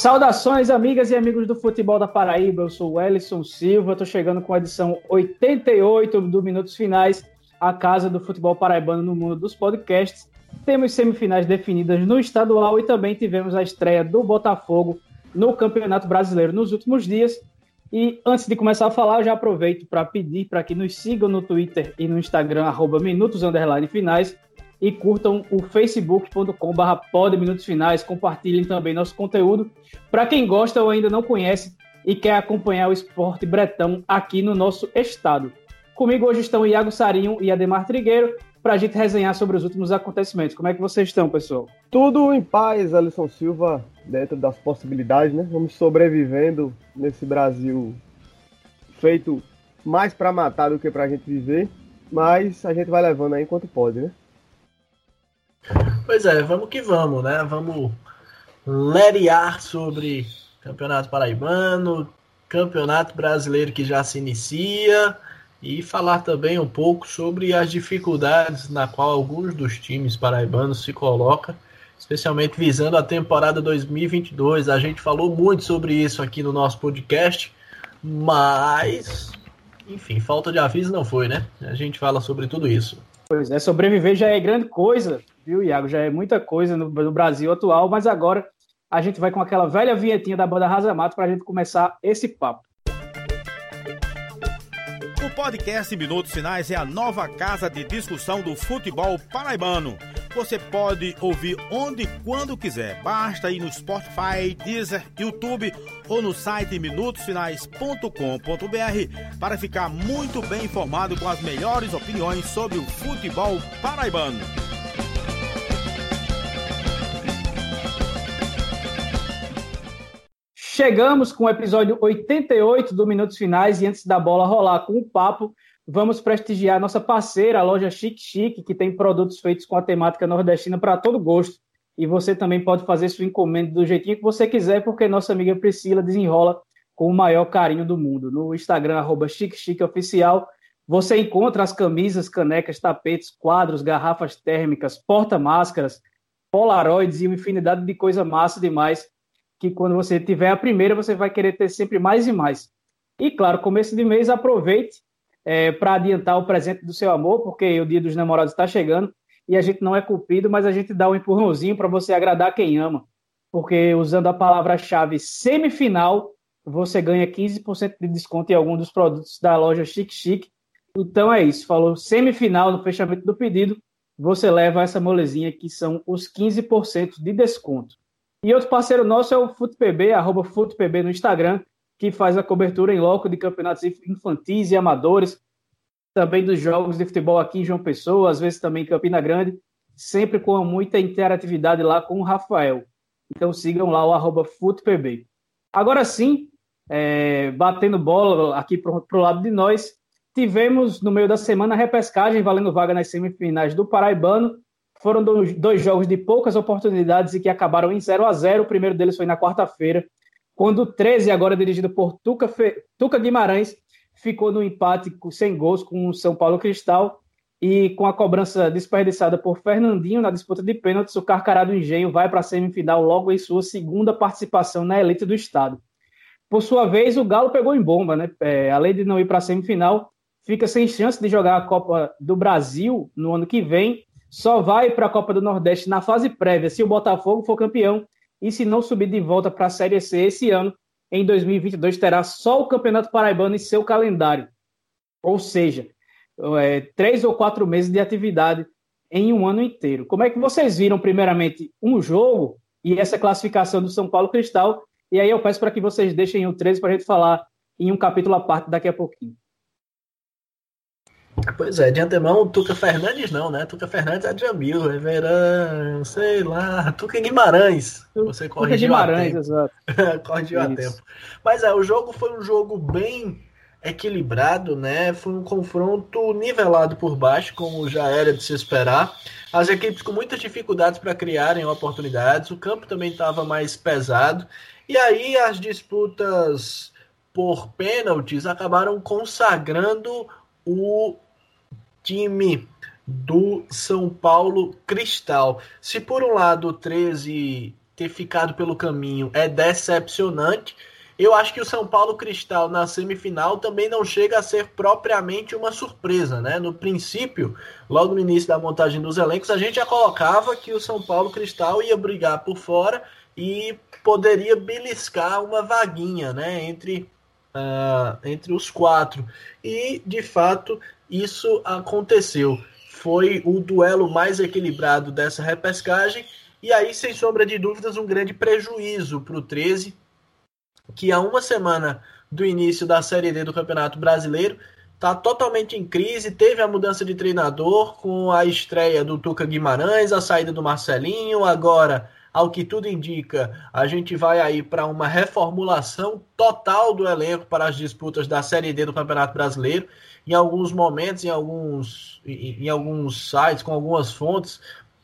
Saudações, amigas e amigos do futebol da Paraíba. Eu sou o Ellison Silva, estou chegando com a edição 88 do Minutos Finais, a casa do futebol paraibano no mundo dos podcasts. Temos semifinais definidas no estadual e também tivemos a estreia do Botafogo no Campeonato Brasileiro nos últimos dias. E antes de começar a falar, eu já aproveito para pedir para que nos sigam no Twitter e no Instagram, arroba Minutos Finais, e curtam o facebook.com.br Minutos Finais, compartilhem também nosso conteúdo. Para quem gosta ou ainda não conhece e quer acompanhar o esporte bretão aqui no nosso estado. Comigo hoje estão Iago Sarinho e Ademar Trigueiro para a gente resenhar sobre os últimos acontecimentos. Como é que vocês estão, pessoal? Tudo em paz, Alisson Silva, dentro das possibilidades, né? Vamos sobrevivendo nesse Brasil feito mais para matar do que para a gente viver, mas a gente vai levando aí enquanto pode, né? Pois é, vamos que vamos, né? Vamos lerear sobre Campeonato Paraibano, Campeonato Brasileiro que já se inicia e falar também um pouco sobre as dificuldades na qual alguns dos times paraibanos se colocam, especialmente visando a temporada 2022. A gente falou muito sobre isso aqui no nosso podcast, mas enfim, falta de aviso não foi, né? A gente fala sobre tudo isso. Pois é, sobreviver já é grande coisa, viu, Iago? Já é muita coisa no, no Brasil atual, mas agora a gente vai com aquela velha vinhetinha da banda Rasa Mato para a gente começar esse papo. O podcast Minutos Finais é a nova casa de discussão do futebol paraibano. Você pode ouvir onde e quando quiser. Basta ir no Spotify, Deezer, YouTube ou no site minutosfinais.com.br para ficar muito bem informado com as melhores opiniões sobre o futebol paraibano. Chegamos com o episódio 88 do Minutos Finais e antes da bola rolar com o papo, vamos prestigiar nossa parceira, a loja Chique Chique, que tem produtos feitos com a temática nordestina para todo gosto. E você também pode fazer sua encomenda do jeitinho que você quiser, porque nossa amiga Priscila desenrola com o maior carinho do mundo. No Instagram, arroba Chique Oficial, você encontra as camisas, canecas, tapetes, quadros, garrafas térmicas, porta-máscaras, polaroids e uma infinidade de coisa massa demais que quando você tiver a primeira, você vai querer ter sempre mais e mais. E, claro, começo de mês, aproveite é, para adiantar o presente do seu amor, porque o dia dos namorados está chegando e a gente não é culpido, mas a gente dá um empurrãozinho para você agradar quem ama. Porque usando a palavra-chave semifinal, você ganha 15% de desconto em algum dos produtos da loja Chique Chique. Então é isso, falou semifinal no fechamento do pedido, você leva essa molezinha que são os 15% de desconto. E outro parceiro nosso é o FutePB, arroba FutePB no Instagram, que faz a cobertura em loco de campeonatos infantis e amadores, também dos jogos de futebol aqui em João Pessoa, às vezes também em Campina Grande, sempre com muita interatividade lá com o Rafael. Então sigam lá o arroba FutePB. Agora sim, é, batendo bola aqui para o lado de nós, tivemos no meio da semana a repescagem valendo vaga nas semifinais do Paraibano foram dois jogos de poucas oportunidades e que acabaram em 0 a 0 O primeiro deles foi na quarta-feira, quando o 13, agora dirigido por Tuca, Fe... Tuca Guimarães, ficou no empate sem gols com o São Paulo Cristal. E com a cobrança desperdiçada por Fernandinho na disputa de pênaltis, o Carcará do Engenho vai para a semifinal logo em sua segunda participação na elite do estado. Por sua vez, o Galo pegou em bomba, né? É, além de não ir para a semifinal, fica sem chance de jogar a Copa do Brasil no ano que vem só vai para a Copa do Nordeste na fase prévia se o Botafogo for campeão e se não subir de volta para a Série C esse ano, em 2022 terá só o Campeonato Paraibano em seu calendário. Ou seja, é, três ou quatro meses de atividade em um ano inteiro. Como é que vocês viram, primeiramente, um jogo e essa classificação do São Paulo Cristal? E aí eu peço para que vocês deixem o 13 para a gente falar em um capítulo à parte daqui a pouquinho. Pois é, de antemão, Tuca Fernandes não, né? Tuca Fernandes é Jamil, é Verão, sei lá, Tuca Guimarães. Você corrigiu Guimarães, a tempo. exato. corrigiu Isso. a tempo. Mas é, o jogo foi um jogo bem equilibrado, né? Foi um confronto nivelado por baixo, como já era de se esperar. As equipes com muitas dificuldades para criarem oportunidades, o campo também estava mais pesado. E aí as disputas por pênaltis acabaram consagrando o time do São Paulo Cristal. Se por um lado o 13 ter ficado pelo caminho é decepcionante. Eu acho que o São Paulo Cristal na semifinal também não chega a ser propriamente uma surpresa, né? No princípio, logo no início da montagem dos elencos, a gente já colocava que o São Paulo Cristal ia brigar por fora e poderia beliscar uma vaguinha, né? Entre, uh, entre os quatro. E, de fato, isso aconteceu. Foi o duelo mais equilibrado dessa repescagem. E aí, sem sombra de dúvidas, um grande prejuízo para o 13 que há uma semana do início da Série D do Campeonato Brasileiro está totalmente em crise. Teve a mudança de treinador com a estreia do Tuca Guimarães, a saída do Marcelinho. Agora, ao que tudo indica, a gente vai aí para uma reformulação total do elenco para as disputas da Série D do Campeonato Brasileiro. Em alguns momentos, em alguns, em, em alguns sites, com algumas fontes,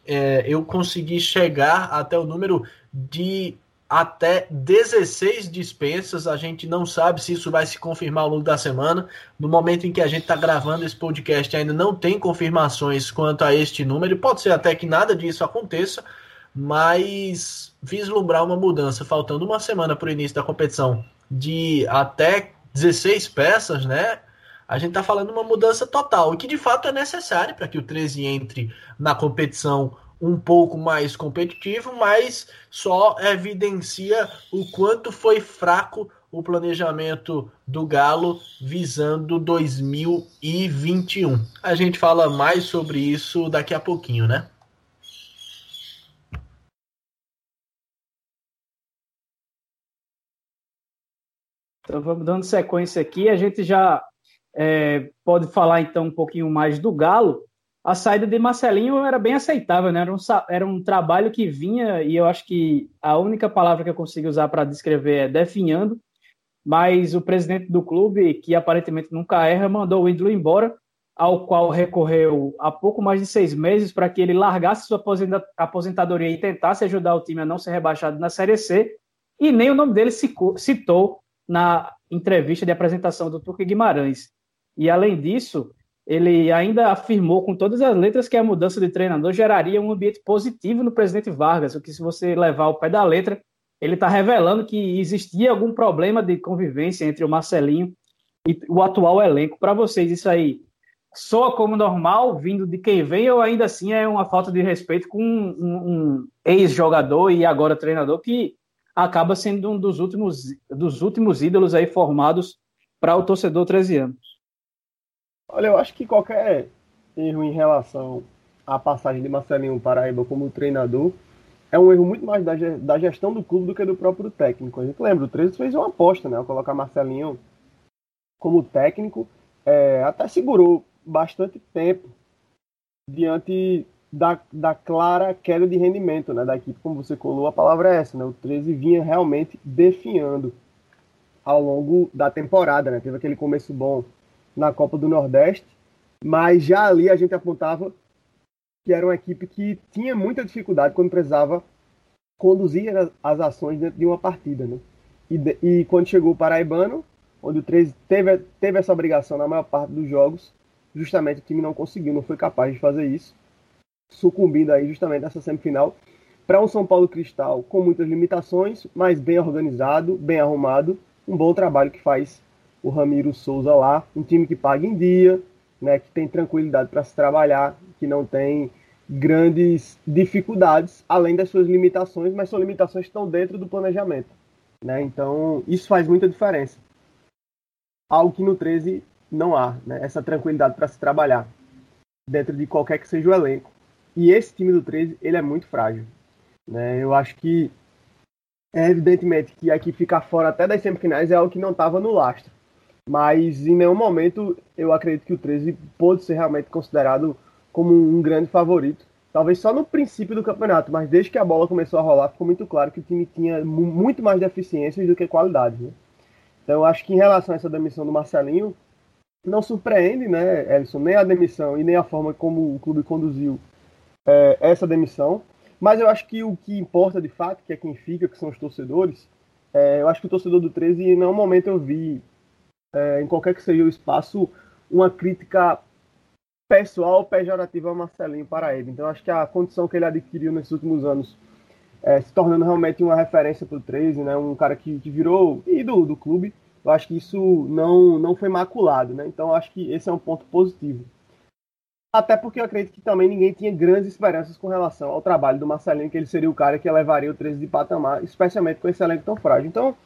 é, eu consegui chegar até o número de até 16 dispensas. A gente não sabe se isso vai se confirmar ao longo da semana. No momento em que a gente está gravando esse podcast, ainda não tem confirmações quanto a este número. Pode ser até que nada disso aconteça, mas vislumbrar uma mudança, faltando uma semana para o início da competição, de até 16 peças, né? A gente está falando uma mudança total, o que de fato é necessário para que o 13 entre na competição um pouco mais competitivo, mas só evidencia o quanto foi fraco o planejamento do Galo visando 2021. A gente fala mais sobre isso daqui a pouquinho, né? Então vamos dando sequência aqui. A gente já é, pode falar então um pouquinho mais do Galo a saída de Marcelinho era bem aceitável, né? Era um, era um trabalho que vinha, e eu acho que a única palavra que eu consigo usar para descrever é definhando, mas o presidente do clube, que aparentemente nunca erra, mandou o ídolo embora, ao qual recorreu há pouco mais de seis meses para que ele largasse sua aposentadoria e tentasse ajudar o time a não ser rebaixado na Série C, e nem o nome dele citou na entrevista de apresentação do Turque Guimarães. E além disso, ele ainda afirmou com todas as letras que a mudança de treinador geraria um ambiente positivo no presidente Vargas, o que se você levar o pé da letra, ele está revelando que existia algum problema de convivência entre o Marcelinho e o atual elenco. Para vocês, isso aí soa como normal, vindo de quem vem, ou ainda assim é uma falta de respeito com um, um ex-jogador e agora treinador que acaba sendo um dos últimos, dos últimos ídolos aí formados para o torcedor 13 anos? Olha, eu acho que qualquer erro em relação à passagem de Marcelinho Paraíba como treinador é um erro muito mais da, da gestão do clube do que do próprio técnico. A gente lembra, o 13 fez uma aposta, né? Ao colocar Marcelinho como técnico, é, até segurou bastante tempo diante da, da clara queda de rendimento né, da equipe, como você colou, a palavra é essa, né? O 13 vinha realmente definhando ao longo da temporada, né? Teve aquele começo bom na Copa do Nordeste, mas já ali a gente apontava que era uma equipe que tinha muita dificuldade quando precisava conduzir as ações dentro de uma partida, né? E, e quando chegou o Paraibano, onde o 13 teve, teve essa obrigação na maior parte dos jogos, justamente o time não conseguiu, não foi capaz de fazer isso, sucumbindo aí justamente nessa semifinal para um São Paulo Cristal com muitas limitações, mas bem organizado, bem arrumado, um bom trabalho que faz o Ramiro Souza lá, um time que paga em dia, né, que tem tranquilidade para se trabalhar, que não tem grandes dificuldades, além das suas limitações, mas suas limitações estão dentro do planejamento. Né? Então, isso faz muita diferença. Algo que no 13 não há, né? essa tranquilidade para se trabalhar, dentro de qualquer que seja o elenco. E esse time do 13, ele é muito frágil. Né? Eu acho que, é evidentemente, que aqui ficar fora até das semifinais é algo que não estava no lastro mas em nenhum momento eu acredito que o 13 pôde ser realmente considerado como um grande favorito. Talvez só no princípio do campeonato, mas desde que a bola começou a rolar, ficou muito claro que o time tinha muito mais deficiências do que qualidades. Né? Então eu acho que em relação a essa demissão do Marcelinho, não surpreende, né, Elson, nem a demissão e nem a forma como o clube conduziu é, essa demissão. Mas eu acho que o que importa de fato, que é quem fica, que são os torcedores, é, eu acho que o torcedor do 13, em nenhum momento eu vi é, em qualquer que seja o espaço, uma crítica pessoal pejorativa ao Marcelinho Paraíba. Então, acho que a condição que ele adquiriu nesses últimos anos é, se tornando realmente uma referência para o 13, né? Um cara que, que virou ídolo do clube. Eu acho que isso não, não foi maculado, né? Então acho que esse é um ponto positivo. Até porque eu acredito que também ninguém tinha grandes esperanças com relação ao trabalho do Marcelinho, que ele seria o cara que levaria o 13 de patamar, especialmente com esse elenco tão frágil. Então,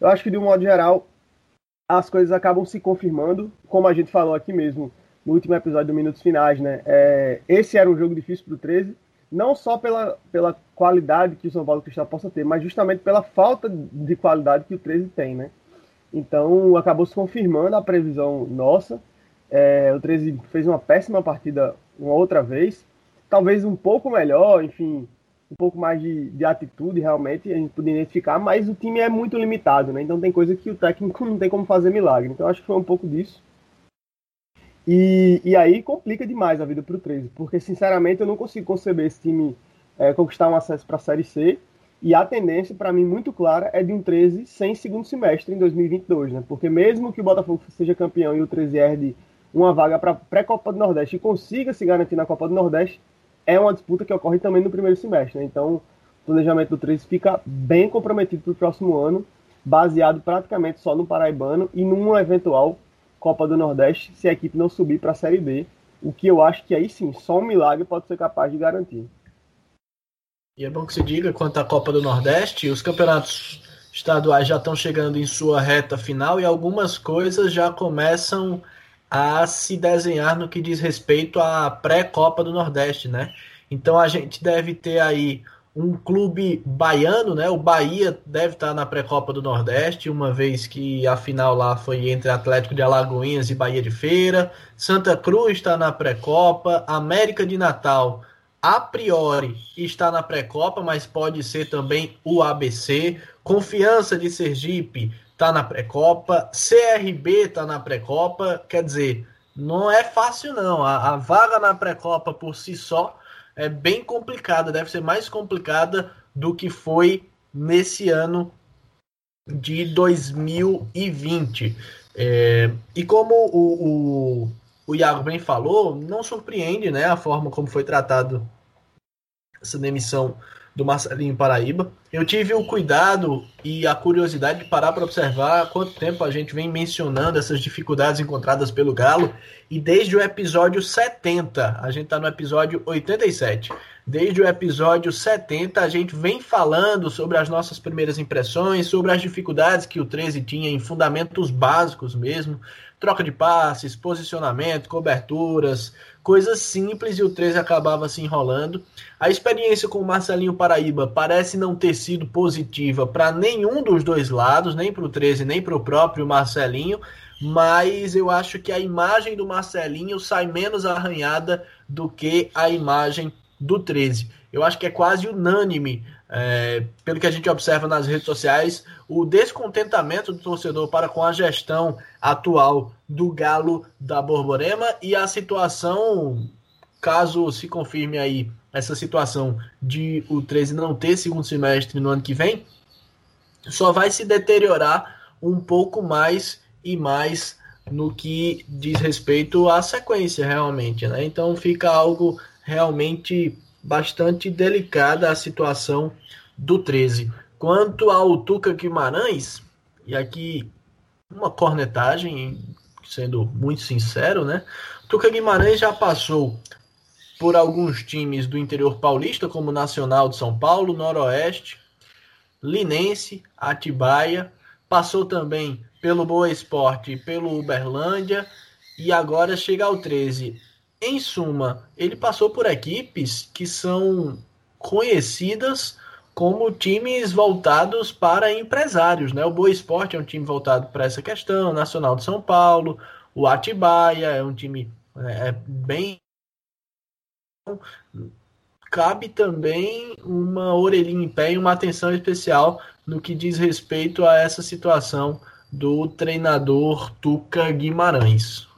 eu acho que de um modo geral, as coisas acabam se confirmando, como a gente falou aqui mesmo no último episódio do Minutos Finais, né? É, esse era um jogo difícil para o 13, não só pela, pela qualidade que o São Paulo Cristal possa ter, mas justamente pela falta de qualidade que o 13 tem, né? Então acabou se confirmando a previsão nossa. É, o 13 fez uma péssima partida uma outra vez, talvez um pouco melhor, enfim, um pouco mais de, de atitude realmente, a gente podia identificar, mas o time é muito limitado, né? Então tem coisa que o técnico não tem como fazer milagre. Então acho que foi um pouco disso. E, e aí complica demais a vida para o 13, porque sinceramente eu não consigo conceber esse time é, conquistar um acesso para a Série C. E a tendência, para mim, muito clara, é de um 13 sem segundo semestre em 2022, né? Porque mesmo que o Botafogo seja campeão e o 13 herde uma vaga para pré-Copa do Nordeste e consiga se garantir na Copa do Nordeste, é uma disputa que ocorre também no primeiro semestre. Né? Então, o planejamento do 13 fica bem comprometido para o próximo ano, baseado praticamente só no Paraibano e numa eventual Copa do Nordeste se a equipe não subir para a Série B, o que eu acho que aí sim, só um milagre pode ser capaz de garantir. E é bom que se diga quanto à Copa do Nordeste, os campeonatos estaduais já estão chegando em sua reta final e algumas coisas já começam a se desenhar no que diz respeito à pré-Copa do Nordeste, né? Então a gente deve ter aí um clube baiano, né? O Bahia deve estar na pré-copa do Nordeste, uma vez que a final lá foi entre Atlético de Alagoinhas e Bahia de Feira. Santa Cruz está na pré-copa, América de Natal a priori está na pré-copa, mas pode ser também o ABC. Confiança de Sergipe está na pré-copa, CRB está na pré-copa, quer dizer, não é fácil não. A, a vaga na pré-copa por si só é bem complicada, deve ser mais complicada do que foi nesse ano de 2020. É, e como o, o, o Iago bem falou, não surpreende né, a forma como foi tratado essa demissão do Marcelinho Paraíba. Eu tive o cuidado e a curiosidade de parar para observar quanto tempo a gente vem mencionando essas dificuldades encontradas pelo Galo. E desde o episódio 70, a gente está no episódio 87. Desde o episódio 70, a gente vem falando sobre as nossas primeiras impressões, sobre as dificuldades que o 13 tinha em fundamentos básicos mesmo, troca de passes, posicionamento, coberturas, coisas simples e o 13 acabava se enrolando. A experiência com o Marcelinho Paraíba parece não ter sido positiva para nenhum dos dois lados, nem para o 13, nem para o próprio Marcelinho, mas eu acho que a imagem do Marcelinho sai menos arranhada do que a imagem do 13. Eu acho que é quase unânime, é, pelo que a gente observa nas redes sociais, o descontentamento do torcedor para com a gestão atual do Galo da Borborema e a situação, caso se confirme aí essa situação de o 13 não ter segundo semestre no ano que vem, só vai se deteriorar um pouco mais e mais no que diz respeito à sequência realmente, né? Então fica algo realmente bastante delicada a situação do 13. Quanto ao Tuca Guimarães, e aqui uma cornetagem, sendo muito sincero, né? Tuca Guimarães já passou por alguns times do interior paulista, como Nacional de São Paulo, Noroeste, Linense, Atibaia, passou também pelo Boa Esporte pelo Uberlândia, e agora chega ao 13. Em suma, ele passou por equipes que são conhecidas como times voltados para empresários. Né? O Boa Esporte é um time voltado para essa questão, Nacional de São Paulo, o Atibaia é um time é, é bem. Cabe também uma orelhinha em pé e uma atenção especial no que diz respeito a essa situação do treinador Tuca Guimarães.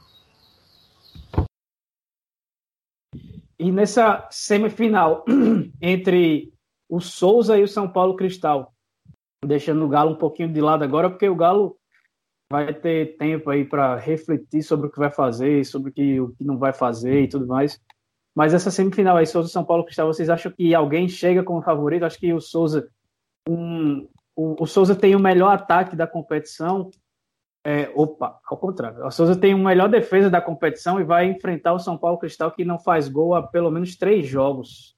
E nessa semifinal entre o Souza e o São Paulo Cristal. Deixando o Galo um pouquinho de lado agora, porque o Galo vai ter tempo aí para refletir sobre o que vai fazer, sobre o que, o que não vai fazer e tudo mais. Mas essa semifinal aí, Souza São Paulo Cristal, vocês acham que alguém chega como favorito? Acho que o Souza, um, o, o Souza tem o melhor ataque da competição. É, opa, ao contrário. O Souza tem o melhor defesa da competição e vai enfrentar o São Paulo Cristal que não faz gol há pelo menos três jogos.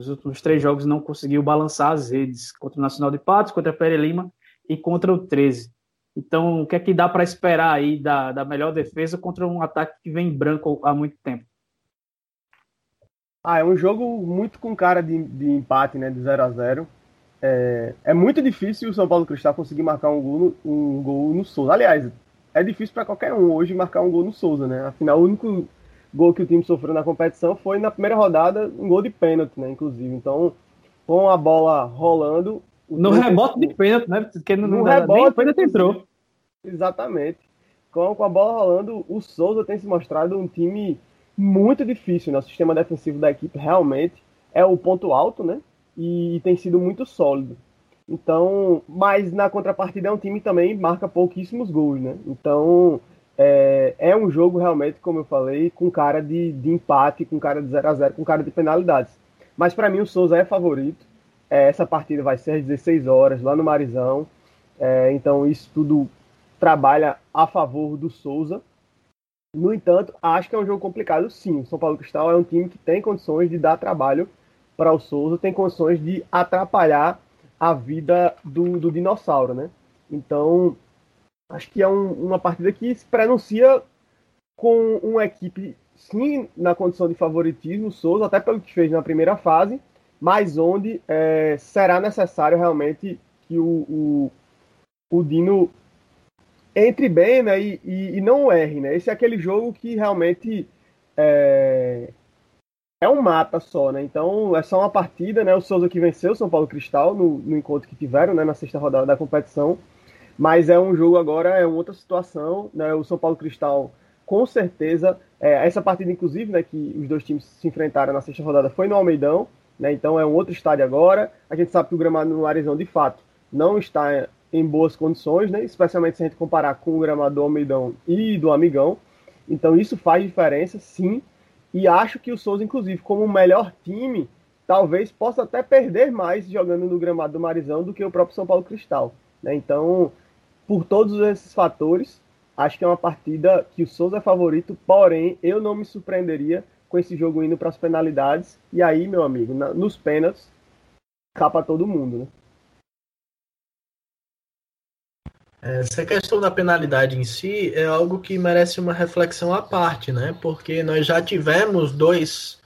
Os últimos três jogos não conseguiu balançar as redes contra o Nacional de Patos, contra a Pere Lima e contra o 13. Então, o que é que dá para esperar aí da, da melhor defesa contra um ataque que vem branco há muito tempo? Ah, é um jogo muito com cara de, de empate, né? De 0 a 0 é, é, muito difícil o São Paulo Cristal conseguir marcar um gol no, um gol no Souza. Aliás, é difícil para qualquer um hoje marcar um gol no Souza, né? Afinal, o único gol que o time sofreu na competição foi na primeira rodada, um gol de pênalti, né? Inclusive. Então, com a bola rolando. No rebote de pênalti, né? Porque no, no rebote, nem pênalti entrou. Exatamente. Com, com a bola rolando, o Souza tem se mostrado um time muito difícil, né? O sistema defensivo da equipe realmente é o ponto alto, né? E, tem sido muito sólido. Então, mas na contrapartida é um time também marca pouquíssimos gols, né? Então, é, é um jogo realmente, como eu falei, com cara de, de empate, com cara de 0 a 0 com cara de penalidades. Mas para mim o Souza é favorito. É, essa partida vai ser às 16 horas, lá no Marizão. É, então isso tudo trabalha a favor do Souza. No entanto, acho que é um jogo complicado sim. O São Paulo Cristal é um time que tem condições de dar trabalho para o Souza, tem condições de atrapalhar a vida do, do dinossauro, né? Então, acho que é um, uma partida que se pronuncia com uma equipe, sim, na condição de favoritismo, Souza, até pelo que fez na primeira fase, mas onde é, será necessário realmente que o, o, o Dino entre bem né, e, e, e, não erre. Né? Esse é aquele jogo que realmente é, é um mata só. Né? Então é só uma partida. Né? O Souza que venceu o São Paulo Cristal no, no encontro que tiveram né, na sexta rodada da competição. Mas é um jogo agora, é outra situação. Né? O São Paulo Cristal, com certeza, é, essa partida, inclusive, né, que os dois times se enfrentaram na sexta rodada foi no Almeidão. Né? Então é um outro estádio agora. A gente sabe que o gramado no Arizão, de fato, não está em boas condições, né? especialmente se a gente comparar com o gramado do Almeidão e do Amigão. Então isso faz diferença, sim. E acho que o Souza, inclusive, como o melhor time, talvez possa até perder mais jogando no gramado do Marizão do que o próprio São Paulo Cristal. Né? Então, por todos esses fatores, acho que é uma partida que o Souza é favorito, porém, eu não me surpreenderia com esse jogo indo para as penalidades. E aí, meu amigo, na, nos pênaltis, capa todo mundo, né? Essa questão da penalidade em si é algo que merece uma reflexão à parte, né? Porque nós já tivemos dois,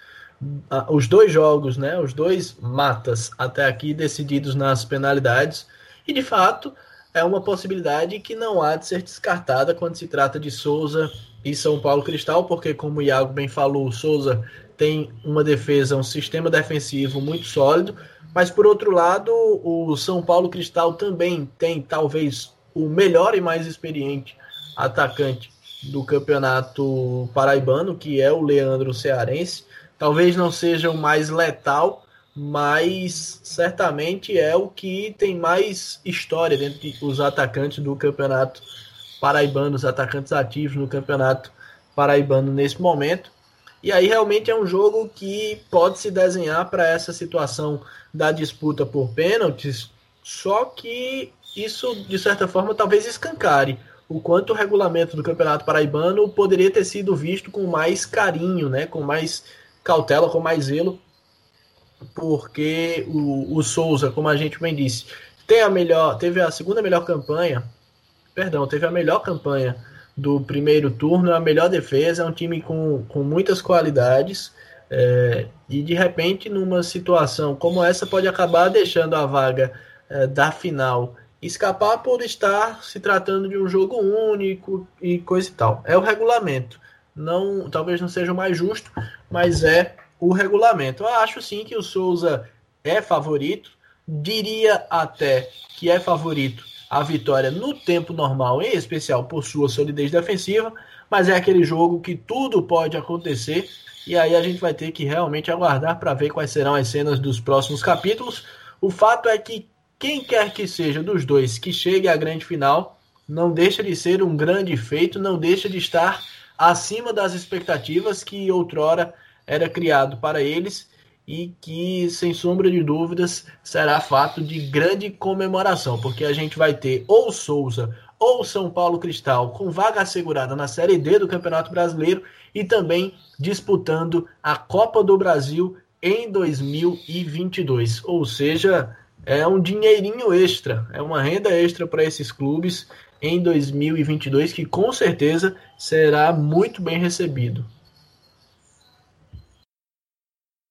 os dois jogos, né? Os dois matas até aqui decididos nas penalidades e de fato é uma possibilidade que não há de ser descartada quando se trata de Souza e São Paulo Cristal, porque como o Iago bem falou, o Souza tem uma defesa, um sistema defensivo muito sólido, mas por outro lado, o São Paulo Cristal também tem talvez o melhor e mais experiente atacante do campeonato paraibano, que é o Leandro Cearense. Talvez não seja o mais letal, mas certamente é o que tem mais história dentro dos atacantes do campeonato paraibano, os atacantes ativos no campeonato paraibano nesse momento. E aí realmente é um jogo que pode se desenhar para essa situação da disputa por pênaltis, só que isso, de certa forma, talvez escancare. O quanto o regulamento do Campeonato Paraibano poderia ter sido visto com mais carinho, né, com mais cautela, com mais zelo, porque o, o Souza, como a gente bem disse, tem a melhor, teve a segunda melhor campanha, perdão, teve a melhor campanha do primeiro turno, a melhor defesa, é um time com, com muitas qualidades, é, e de repente, numa situação como essa, pode acabar deixando a vaga é, da final escapar por estar se tratando de um jogo único e coisa e tal. É o regulamento. Não, talvez não seja o mais justo, mas é o regulamento. Eu acho sim que o Souza é favorito. Diria até que é favorito a vitória no tempo normal, em especial por sua solidez defensiva, mas é aquele jogo que tudo pode acontecer e aí a gente vai ter que realmente aguardar para ver quais serão as cenas dos próximos capítulos. O fato é que quem quer que seja dos dois que chegue à grande final, não deixa de ser um grande feito, não deixa de estar acima das expectativas que outrora era criado para eles e que, sem sombra de dúvidas, será fato de grande comemoração, porque a gente vai ter ou Souza ou São Paulo Cristal com vaga assegurada na Série D do Campeonato Brasileiro e também disputando a Copa do Brasil em 2022. Ou seja, é um dinheirinho extra, é uma renda extra para esses clubes em 2022 que com certeza será muito bem recebido.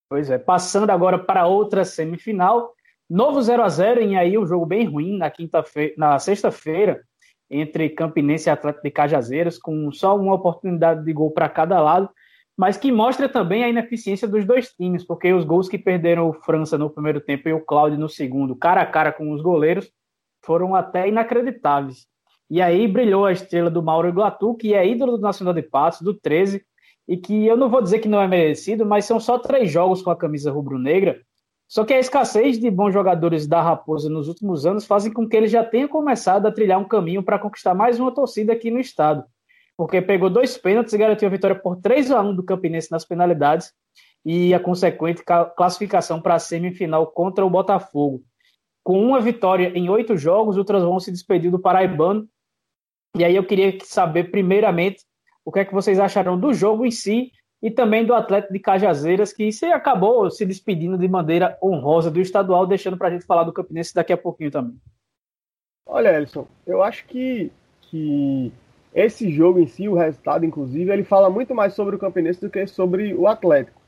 Pois é, passando agora para outra semifinal, novo 0 a 0 em aí um jogo bem ruim na quinta-feira, na sexta-feira, entre Campinense e Atlético de Cajazeiras, com só uma oportunidade de gol para cada lado, mas que mostra também a ineficiência dos dois times, porque os gols que perderam o França no primeiro tempo e o Cláudio no segundo, cara a cara com os goleiros, foram até inacreditáveis. E aí brilhou a estrela do Mauro Iguatu, que é ídolo do Nacional de Patos, do 13, e que eu não vou dizer que não é merecido, mas são só três jogos com a camisa rubro-negra. Só que a escassez de bons jogadores da Raposa nos últimos anos fazem com que ele já tenha começado a trilhar um caminho para conquistar mais uma torcida aqui no estado. Porque pegou dois pênaltis e garantiu a vitória por 3 a 1 do Campinense nas penalidades e a consequente classificação para a semifinal contra o Botafogo. Com uma vitória em oito jogos, o Transvão se despediu do Paraibano. E aí eu queria saber, primeiramente, o que é que vocês acharam do jogo em si e também do atleta de Cajazeiras, que se acabou se despedindo de maneira honrosa do estadual, deixando para a gente falar do Campinense daqui a pouquinho também. Olha, Elson, eu acho que, que esse jogo em si, o resultado, inclusive, ele fala muito mais sobre o Campinense do que sobre o Atlético.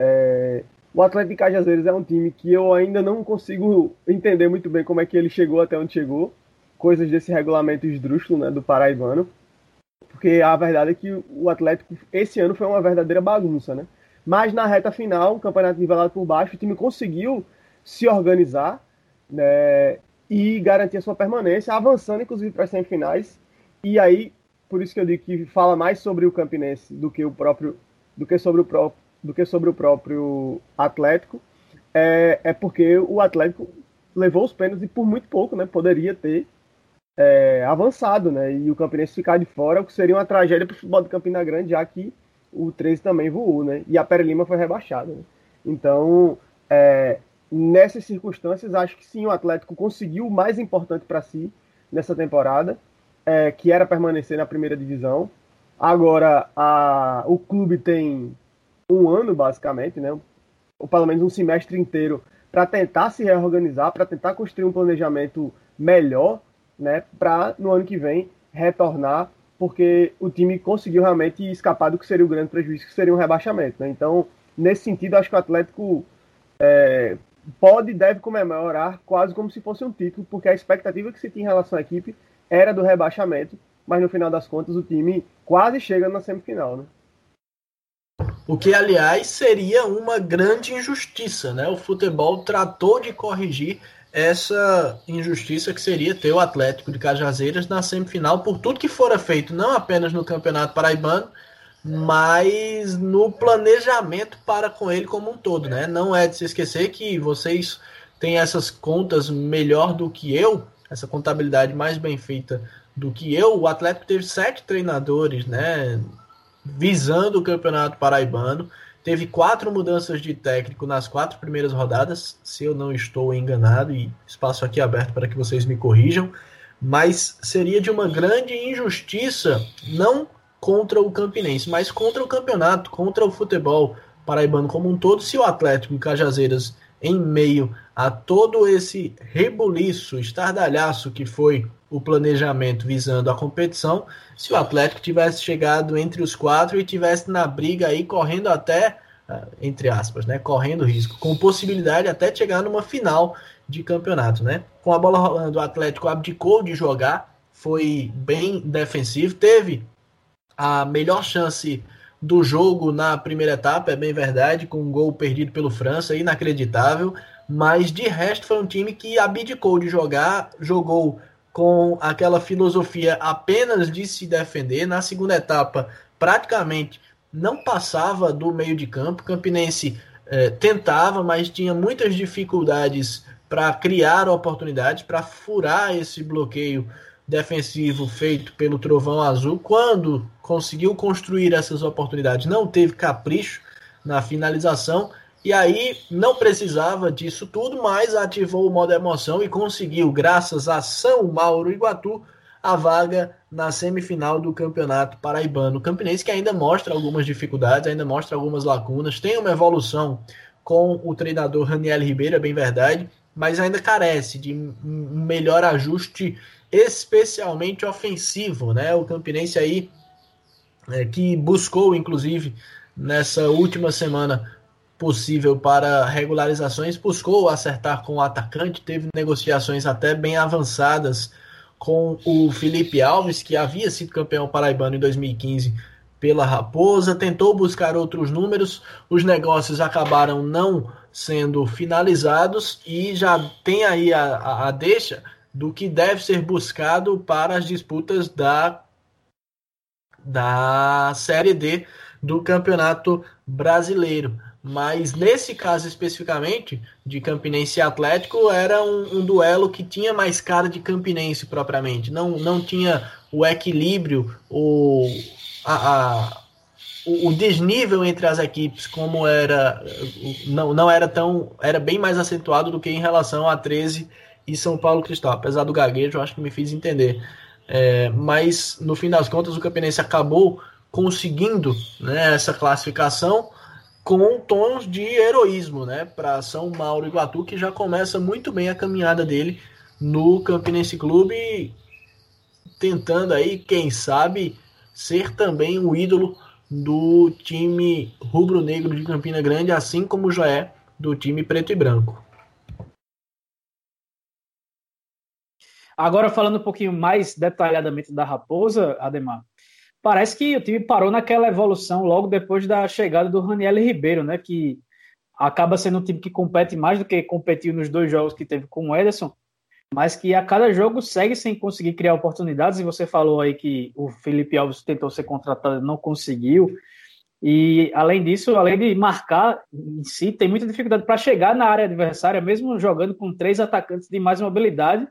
É, o Atlético de Cajazeiras é um time que eu ainda não consigo entender muito bem como é que ele chegou até onde chegou. Coisas desse regulamento esdrúxulo né, do Paraibano porque a verdade é que o Atlético esse ano foi uma verdadeira bagunça, né? Mas na reta final, o campeonato nivelado por baixo, o time conseguiu se organizar né, e garantir a sua permanência, avançando inclusive para as semifinais. E aí, por isso que eu digo que fala mais sobre o Campinense do que o próprio, do que sobre o próprio, do que sobre o próprio Atlético, é, é porque o Atlético levou os pênaltis e por muito pouco, né? Poderia ter é, avançado, né? E o Campinense ficar de fora, o que seria uma tragédia para o futebol de Campina Grande, já que o 13 também voou, né? E a Pere Lima foi rebaixada. Né? Então, é, nessas circunstâncias, acho que sim, o Atlético conseguiu o mais importante para si nessa temporada, é, que era permanecer na primeira divisão. Agora, a, o clube tem um ano, basicamente, né? Ou pelo menos um semestre inteiro, para tentar se reorganizar, para tentar construir um planejamento melhor né, para no ano que vem retornar, porque o time conseguiu realmente escapar do que seria o grande prejuízo, que seria um rebaixamento. Né? Então, nesse sentido, acho que o Atlético é, pode e deve comemorar quase como se fosse um título, porque a expectativa que se tinha em relação à equipe era do rebaixamento, mas no final das contas o time quase chega na semifinal. Né? O que, aliás, seria uma grande injustiça, né? O futebol tratou de corrigir essa injustiça que seria ter o Atlético de Cajazeiras na semifinal por tudo que fora feito, não apenas no Campeonato Paraibano, mas no planejamento para com ele como um todo, né? Não é de se esquecer que vocês têm essas contas melhor do que eu, essa contabilidade mais bem feita do que eu. O Atlético teve sete treinadores, né? Visando o Campeonato Paraibano Teve quatro mudanças de técnico nas quatro primeiras rodadas, se eu não estou enganado, e espaço aqui aberto para que vocês me corrijam. Mas seria de uma grande injustiça, não contra o Campinense, mas contra o campeonato, contra o futebol paraibano como um todo, se o Atlético e Cajazeiras, em meio a todo esse rebuliço, estardalhaço que foi o planejamento visando a competição, se o Atlético tivesse chegado entre os quatro e tivesse na briga aí correndo até ah, entre aspas, né, correndo risco, com possibilidade até de chegar numa final de campeonato, né? Com a bola rolando, o Atlético abdicou de jogar, foi bem defensivo, teve a melhor chance do jogo na primeira etapa, é bem verdade, com um gol perdido pelo França, inacreditável, mas de resto foi um time que abdicou de jogar, jogou com aquela filosofia apenas de se defender. Na segunda etapa, praticamente não passava do meio de campo. Campinense eh, tentava, mas tinha muitas dificuldades para criar oportunidades, para furar esse bloqueio defensivo feito pelo Trovão Azul. Quando conseguiu construir essas oportunidades, não teve capricho na finalização. E aí não precisava disso tudo, mas ativou o modo emoção e conseguiu, graças a São Mauro Iguatu, a vaga na semifinal do Campeonato Paraibano. Campinense que ainda mostra algumas dificuldades, ainda mostra algumas lacunas, tem uma evolução com o treinador Raniel Ribeiro, é bem verdade, mas ainda carece de um melhor ajuste, especialmente ofensivo, né? O Campinense aí é, que buscou, inclusive, nessa última semana possível para regularizações, buscou acertar com o atacante, teve negociações até bem avançadas com o Felipe Alves, que havia sido campeão paraibano em 2015 pela Raposa, tentou buscar outros números, os negócios acabaram não sendo finalizados e já tem aí a, a, a deixa do que deve ser buscado para as disputas da, da Série D do Campeonato Brasileiro. Mas nesse caso especificamente, de Campinense e Atlético, era um, um, duelo que tinha mais cara de Campinense propriamente. Não, não tinha o equilíbrio, o, a, a, o, o, desnível entre as equipes, como era. Não, não era tão. Era bem mais acentuado do que em relação a 13 e São Paulo Cristal. Apesar do gaguejo, eu acho que me fiz entender. É, mas no fim das contas, o Campinense acabou conseguindo né, essa classificação com tons de heroísmo, né, para São Mauro Iguatu, que já começa muito bem a caminhada dele no Campinense Clube, tentando aí, quem sabe, ser também o ídolo do time rubro-negro de Campina Grande, assim como já é do time preto e branco. Agora falando um pouquinho mais detalhadamente da Raposa, Ademar, parece que o time parou naquela evolução logo depois da chegada do Raniel Ribeiro, né? Que acaba sendo um time que compete mais do que competiu nos dois jogos que teve com o Ederson, mas que a cada jogo segue sem conseguir criar oportunidades. E você falou aí que o Felipe Alves tentou ser contratado, não conseguiu. E além disso, além de marcar em si, tem muita dificuldade para chegar na área adversária, mesmo jogando com três atacantes de mais mobilidade,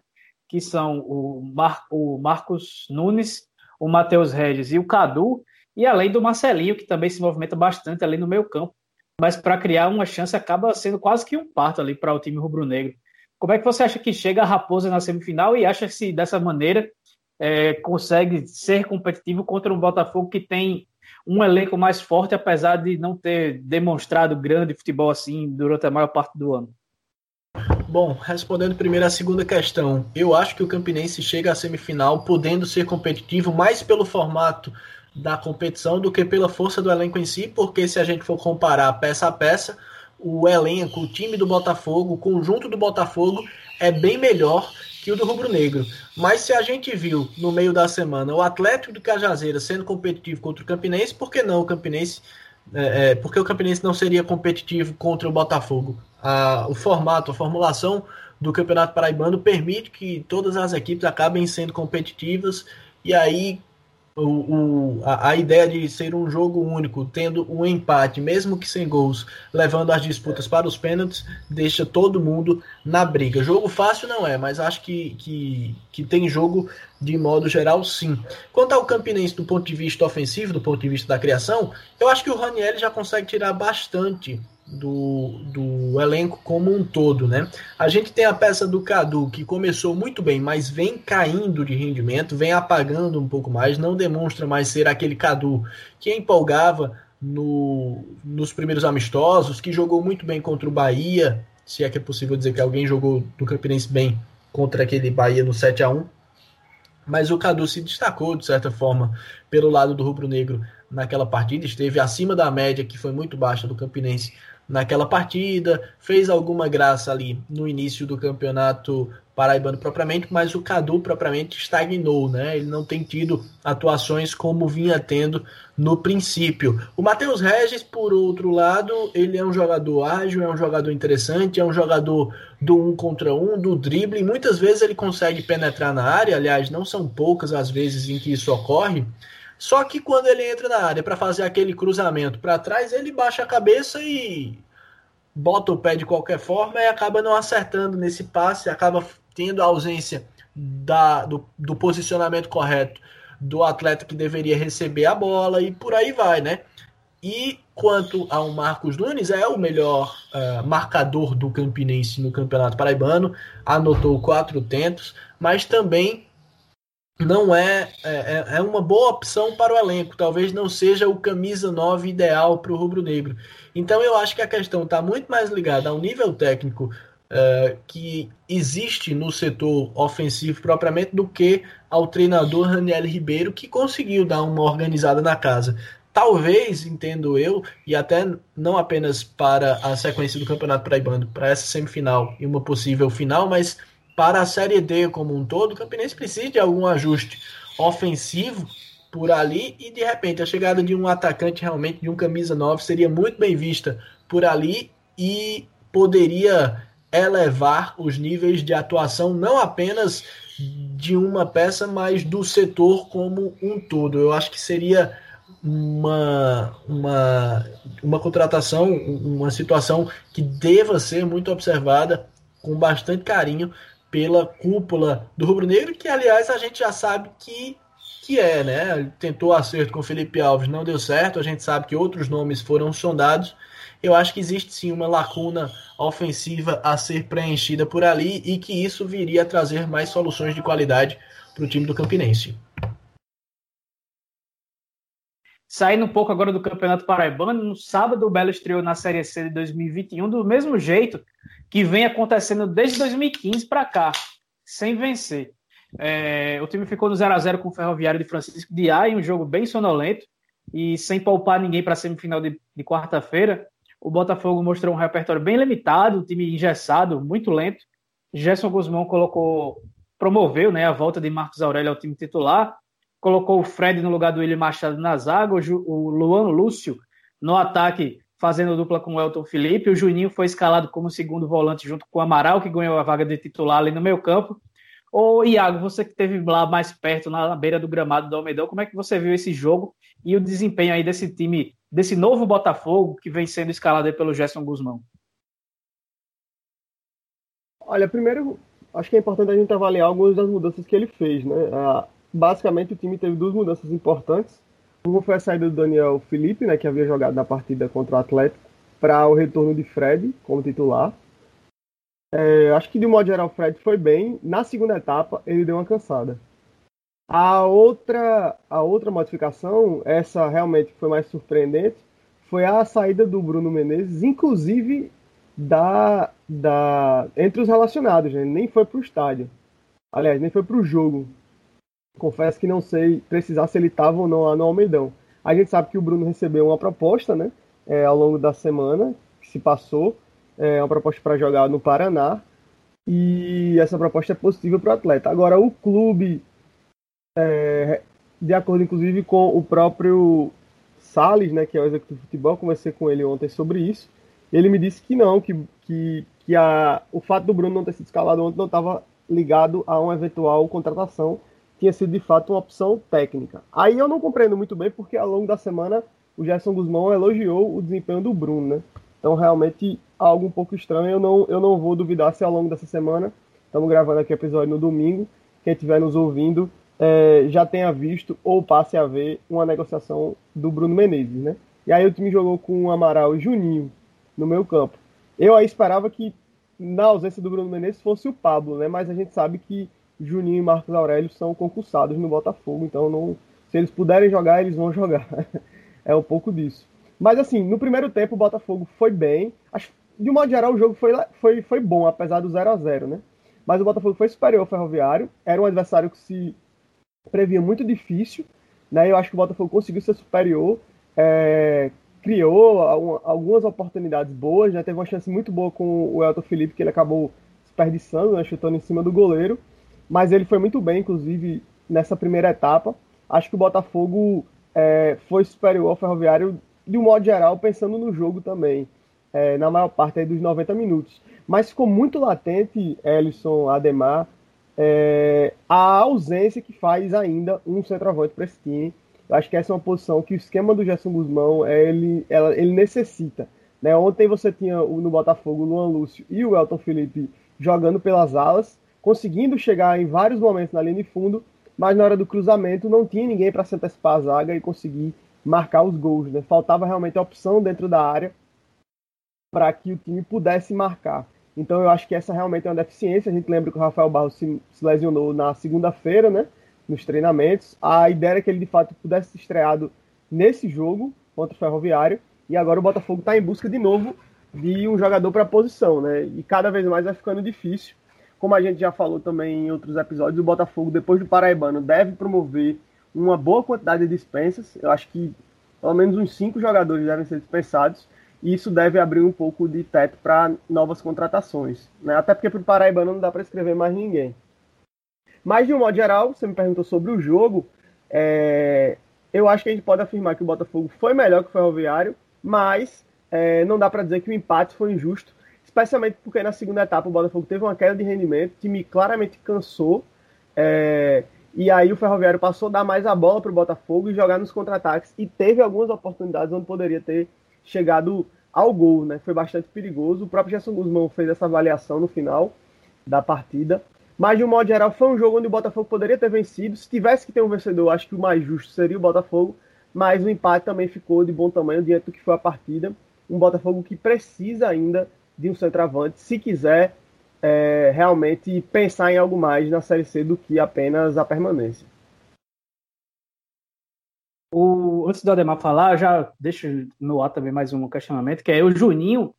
que são o, Mar o Marcos Nunes, o Matheus Regis e o Cadu, e além do Marcelinho, que também se movimenta bastante ali no meio campo. Mas para criar uma chance acaba sendo quase que um parto ali para o time rubro-negro. Como é que você acha que chega a Raposa na semifinal e acha se dessa maneira é, consegue ser competitivo contra um Botafogo que tem um elenco mais forte, apesar de não ter demonstrado grande futebol assim durante a maior parte do ano? Bom, respondendo primeiro a segunda questão, eu acho que o Campinense chega à semifinal podendo ser competitivo mais pelo formato da competição do que pela força do elenco em si, porque se a gente for comparar peça a peça, o elenco, o time do Botafogo, o conjunto do Botafogo é bem melhor que o do Rubro Negro. Mas se a gente viu no meio da semana o Atlético do Cajazeira sendo competitivo contra o Campinense, por que não o Campinense? É, é, porque o Campinense não seria competitivo contra o Botafogo? a, o formato, a formulação do Campeonato Paraibano permite que todas as equipes acabem sendo competitivas e aí o, o, a, a, ideia de ser um jogo único, tendo um empate, mesmo que sem gols, levando as disputas para os pênaltis, deixa todo mundo na briga. Jogo fácil não é, mas acho que, que, que tem jogo de modo geral, sim. Quanto ao Campinense do ponto de vista ofensivo, do ponto de vista da criação, eu acho que o Raniel já consegue tirar bastante do, do elenco como um todo, né? A gente tem a peça do Cadu, que começou muito bem, mas vem caindo de rendimento, vem apagando um pouco mais, não demonstra mais ser aquele Cadu que empolgava no, nos primeiros amistosos, que jogou muito bem contra o Bahia, se é que é possível dizer que alguém jogou do Campinense bem contra aquele Bahia no 7 a 1 mas o Cadu se destacou, de certa forma, pelo lado do rubro-negro naquela partida, esteve acima da média, que foi muito baixa do Campinense naquela partida, fez alguma graça ali no início do campeonato paraibano propriamente, mas o Cadu propriamente estagnou, né? Ele não tem tido atuações como vinha tendo no princípio. O Matheus Regis, por outro lado, ele é um jogador ágil, é um jogador interessante, é um jogador do um contra um, do drible, e muitas vezes ele consegue penetrar na área, aliás, não são poucas as vezes em que isso ocorre. Só que quando ele entra na área para fazer aquele cruzamento para trás, ele baixa a cabeça e bota o pé de qualquer forma e acaba não acertando nesse passe, acaba tendo a ausência da, do, do posicionamento correto do atleta que deveria receber a bola e por aí vai, né? E quanto ao Marcos Nunes, é o melhor uh, marcador do Campinense no Campeonato Paraibano, anotou quatro tentos, mas também não é, é, é uma boa opção para o elenco. Talvez não seja o camisa 9 ideal para o rubro-negro. Então eu acho que a questão está muito mais ligada ao nível técnico uh, que existe no setor ofensivo propriamente do que ao treinador Raniel Ribeiro, que conseguiu dar uma organizada na casa talvez, entendo eu, e até não apenas para a sequência do Campeonato Paraibano, para essa semifinal e uma possível final, mas para a Série D como um todo, o Campinense precisa de algum ajuste ofensivo por ali e de repente a chegada de um atacante realmente de um camisa 9 seria muito bem vista por ali e poderia elevar os níveis de atuação não apenas de uma peça, mas do setor como um todo. Eu acho que seria uma, uma, uma contratação, uma situação que deva ser muito observada com bastante carinho pela cúpula do Rubro Negro, que aliás a gente já sabe que, que é, né? Tentou acerto com Felipe Alves, não deu certo, a gente sabe que outros nomes foram sondados. Eu acho que existe sim uma lacuna ofensiva a ser preenchida por ali e que isso viria a trazer mais soluções de qualidade para o time do Campinense. Saindo um pouco agora do Campeonato Paraibano, no sábado o Belo estreou na Série C de 2021 do mesmo jeito que vem acontecendo desde 2015 para cá, sem vencer. É, o time ficou no 0 a 0 com o Ferroviário de Francisco de A, um jogo bem sonolento e sem poupar ninguém para a semifinal de, de quarta-feira. O Botafogo mostrou um repertório bem limitado, o time engessado, muito lento. Gerson Guzmão colocou, promoveu né, a volta de Marcos Aurélio ao time titular colocou o Fred no lugar do William Machado na zaga, o Luan Lúcio no ataque, fazendo dupla com o Elton Felipe. O Juninho foi escalado como segundo volante junto com o Amaral, que ganhou a vaga de titular ali no meio campo. Ô, Iago, você que esteve lá mais perto, na beira do gramado do Almedão, como é que você viu esse jogo e o desempenho aí desse time, desse novo Botafogo que vem sendo escalado pelo Gerson Guzmão? Olha, primeiro, acho que é importante a gente avaliar algumas das mudanças que ele fez, né? basicamente o time teve duas mudanças importantes. Uma foi a saída do Daniel Felipe, né, que havia jogado na partida contra o Atlético, para o retorno de Fred como titular. É, acho que de modo geral o Fred foi bem. Na segunda etapa ele deu uma cansada. A outra, a outra modificação, essa realmente foi mais surpreendente, foi a saída do Bruno Menezes, inclusive da, da entre os relacionados. Né? Nem foi para o estádio. Aliás, nem foi para o jogo. Confesso que não sei precisar se ele estava ou não lá no Almeidão. A gente sabe que o Bruno recebeu uma proposta, né? É, ao longo da semana que se passou, é uma proposta para jogar no Paraná. E essa proposta é possível para o atleta. Agora, o clube, é, de acordo inclusive com o próprio Salles, né, que é o executivo de futebol, conversei com ele ontem sobre isso. Ele me disse que não, que, que, que a, o fato do Bruno não ter sido escalado ontem não estava ligado a uma eventual contratação tinha sido de fato uma opção técnica. Aí eu não compreendo muito bem porque ao longo da semana o Gerson Guzmão elogiou o desempenho do Bruno, né? Então realmente algo um pouco estranho. Eu não, eu não vou duvidar se ao longo dessa semana, estamos gravando aqui o episódio no domingo, quem estiver nos ouvindo é, já tenha visto ou passe a ver uma negociação do Bruno Menezes, né? E aí o time jogou com o Amaral e Juninho no meio campo. Eu aí esperava que na ausência do Bruno Menezes fosse o Pablo, né? Mas a gente sabe que Juninho e Marcos Aurélio são concursados no Botafogo, então não, se eles puderem jogar, eles vão jogar. é um pouco disso. Mas assim, no primeiro tempo o Botafogo foi bem. Acho, de um modo geral, o jogo foi, foi, foi bom, apesar do 0 a 0 né? Mas o Botafogo foi superior ao Ferroviário. Era um adversário que se previa muito difícil. Né? Eu acho que o Botafogo conseguiu ser superior. É, criou algumas oportunidades boas. Já né? teve uma chance muito boa com o Elton Felipe, que ele acabou desperdiçando, né? chutando em cima do goleiro mas ele foi muito bem, inclusive, nessa primeira etapa. Acho que o Botafogo é, foi superior ao Ferroviário de um modo geral, pensando no jogo também, é, na maior parte dos 90 minutos. Mas ficou muito latente, Ellison, Ademar, é, a ausência que faz ainda um centroavante para esse time. Eu acho que essa é uma posição que o esquema do Gerson Guzmão ele, ela, ele necessita. Né? Ontem você tinha no Botafogo o Luan Lúcio e o Elton Felipe jogando pelas alas, conseguindo chegar em vários momentos na linha de fundo, mas na hora do cruzamento não tinha ninguém para se antecipar a zaga e conseguir marcar os gols, né? Faltava realmente a opção dentro da área para que o time pudesse marcar. Então eu acho que essa realmente é uma deficiência. A gente lembra que o Rafael Barros se, se lesionou na segunda-feira, né? Nos treinamentos. A ideia era que ele de fato pudesse ser estreado nesse jogo contra o Ferroviário. E agora o Botafogo está em busca de novo de um jogador para a posição, né? E cada vez mais vai ficando difícil. Como a gente já falou também em outros episódios, o Botafogo, depois do Paraibano, deve promover uma boa quantidade de dispensas. Eu acho que pelo menos uns cinco jogadores devem ser dispensados. E isso deve abrir um pouco de teto para novas contratações. Né? Até porque para o Paraibano não dá para escrever mais ninguém. Mas, de um modo geral, você me perguntou sobre o jogo. É... Eu acho que a gente pode afirmar que o Botafogo foi melhor que o Ferroviário, mas é, não dá para dizer que o empate foi injusto, especialmente porque na segunda etapa o Botafogo teve uma queda de rendimento, o time claramente cansou, é, e aí o Ferroviário passou a dar mais a bola para o Botafogo e jogar nos contra-ataques, e teve algumas oportunidades onde poderia ter chegado ao gol, né? Foi bastante perigoso. O próprio Gerson Guzmão fez essa avaliação no final da partida. Mas, de um modo geral, foi um jogo onde o Botafogo poderia ter vencido. Se tivesse que ter um vencedor, acho que o mais justo seria o Botafogo. Mas o empate também ficou de bom tamanho diante do que foi a partida um Botafogo que precisa ainda de um centroavante se quiser é, realmente pensar em algo mais na Série C do que apenas a permanência. O, antes do Ademar falar, já deixo no ar também mais um questionamento, que é o Juninho,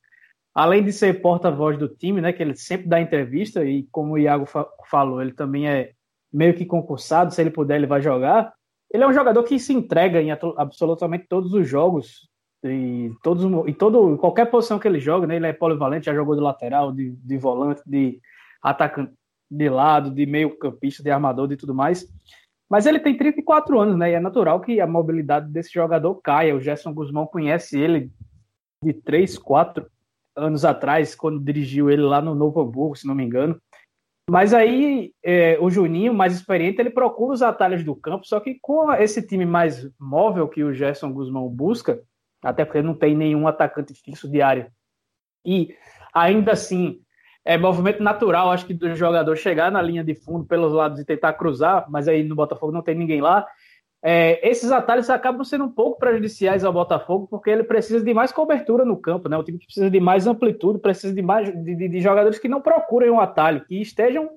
além de ser porta-voz do time, né, que ele sempre dá entrevista, e como o Iago fa falou, ele também é meio que concursado, se ele puder ele vai jogar, ele é um jogador que se entrega em absolutamente todos os jogos, e todos e todo qualquer posição que ele joga, né, ele é polivalente, já jogou de lateral, de, de volante, de atacante de lado, de meio campista, de armador, de tudo mais. Mas ele tem 34 anos, né? E é natural que a mobilidade desse jogador caia. O Gerson Guzmão conhece ele de 3, 4 anos atrás, quando dirigiu ele lá no Novo Hamburgo, se não me engano. Mas aí é, o Juninho, mais experiente, ele procura os atalhos do campo, só que com esse time mais móvel que o Gerson Guzmão busca, até porque não tem nenhum atacante fixo de área. E ainda assim, é movimento natural, acho que do jogador chegar na linha de fundo pelos lados e tentar cruzar, mas aí no Botafogo não tem ninguém lá. É, esses atalhos acabam sendo um pouco prejudiciais ao Botafogo, porque ele precisa de mais cobertura no campo, né? O time precisa de mais amplitude, precisa de mais de, de, de jogadores que não procurem um atalho, que estejam,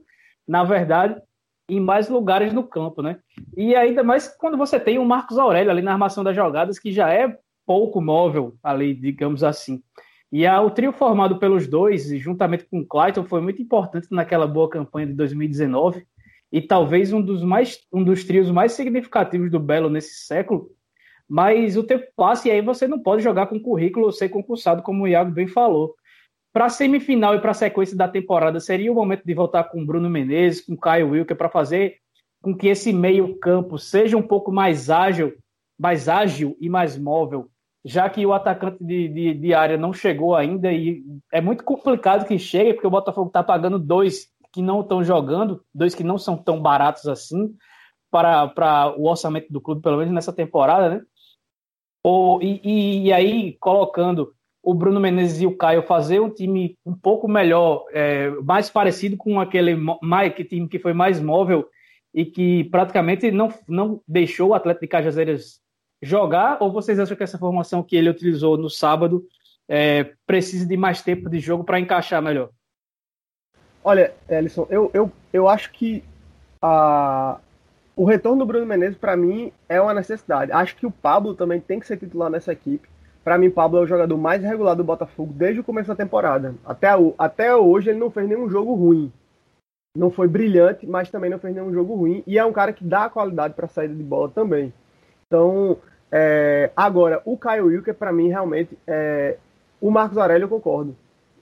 na verdade, em mais lugares no campo, né? E ainda mais quando você tem o Marcos Aurélio ali na armação das jogadas, que já é pouco móvel ali, digamos assim. E a, o trio formado pelos dois, juntamente com o Clayton, foi muito importante naquela boa campanha de 2019 e talvez um dos, mais, um dos trios mais significativos do Belo nesse século. Mas o tempo passa e aí você não pode jogar com currículo ou ser concursado, como o Iago bem falou. Para a semifinal e para a sequência da temporada, seria o momento de voltar com Bruno Menezes, com Caio Wilker, para fazer com que esse meio-campo seja um pouco mais ágil, mais ágil e mais móvel já que o atacante de, de, de, área não chegou ainda e é muito complicado que chegue, porque o Botafogo está pagando dois que não estão jogando, dois que não são tão baratos assim para, para o orçamento do clube, pelo menos nessa temporada, né? Ou, e, e, aí, colocando o Bruno Menezes e o Caio fazer um time um pouco melhor, é, mais parecido com aquele mais, que time que foi mais móvel e que praticamente não, não deixou o Atlético de Cajazeiras jogar ou vocês acham que essa formação que ele utilizou no sábado é, precisa de mais tempo de jogo para encaixar melhor? Olha, Ellison, eu, eu, eu acho que a, o retorno do Bruno Menezes, para mim, é uma necessidade. Acho que o Pablo também tem que ser titular nessa equipe. Para mim, Pablo é o jogador mais regular do Botafogo desde o começo da temporada. Até, até hoje, ele não fez nenhum jogo ruim. Não foi brilhante, mas também não fez nenhum jogo ruim. E é um cara que dá qualidade para saída de bola também. Então, é, agora, o Caio Wilker, para mim, realmente, é, o Marcos Aurélio, eu concordo.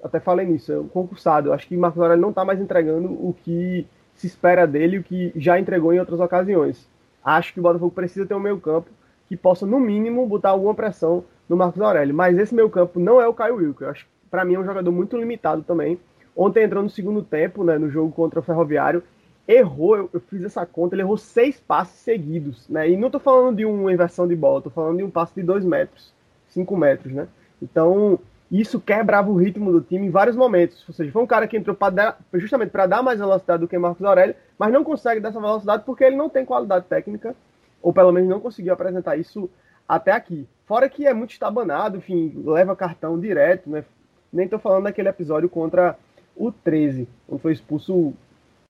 Até falei nisso, é um concursado. Eu acho que o Marcos Aurélio não está mais entregando o que se espera dele, o que já entregou em outras ocasiões. Acho que o Botafogo precisa ter um meio campo que possa, no mínimo, botar alguma pressão no Marcos Aurélio. Mas esse meio campo não é o Caio Wilker. Eu acho que, para mim, é um jogador muito limitado também. Ontem entrou no segundo tempo, né, no jogo contra o Ferroviário, errou, eu, eu, fiz essa conta, ele errou seis passes seguidos, né? E não tô falando de uma inversão de bola, tô falando de um passe de dois metros, cinco metros, né? Então, isso quebrava o ritmo do time em vários momentos. Ou seja, foi um cara que entrou dar, justamente para dar mais velocidade do que Marcos Aurélio, mas não consegue dessa velocidade porque ele não tem qualidade técnica, ou pelo menos não conseguiu apresentar isso até aqui. Fora que é muito estabanado, enfim, leva cartão direto, né? Nem tô falando daquele episódio contra o 13, onde foi expulso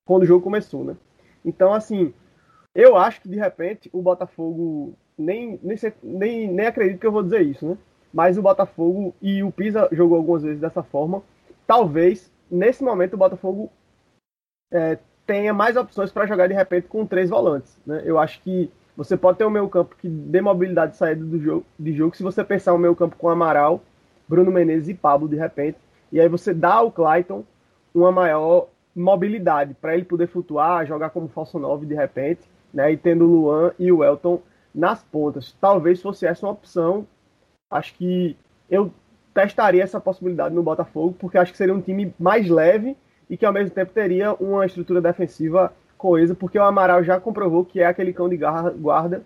quando o jogo começou, né? Então, assim, eu acho que de repente o Botafogo nem, nem, nem, nem acredito que eu vou dizer isso, né? Mas o Botafogo e o Pisa jogou algumas vezes dessa forma. Talvez nesse momento o Botafogo é, tenha mais opções para jogar de repente com três volantes. Né? Eu acho que você pode ter um meio campo que dê mobilidade de saída do jogo, de jogo. Se você pensar um meio campo com Amaral, Bruno Menezes e Pablo de repente, e aí você dá ao Clayton uma maior mobilidade para ele poder flutuar, jogar como falso 9 de repente, né? E tendo o Luan e o Elton nas pontas. Talvez fosse essa uma opção. Acho que eu testaria essa possibilidade no Botafogo, porque acho que seria um time mais leve e que ao mesmo tempo teria uma estrutura defensiva coesa, porque o Amaral já comprovou que é aquele cão de guarda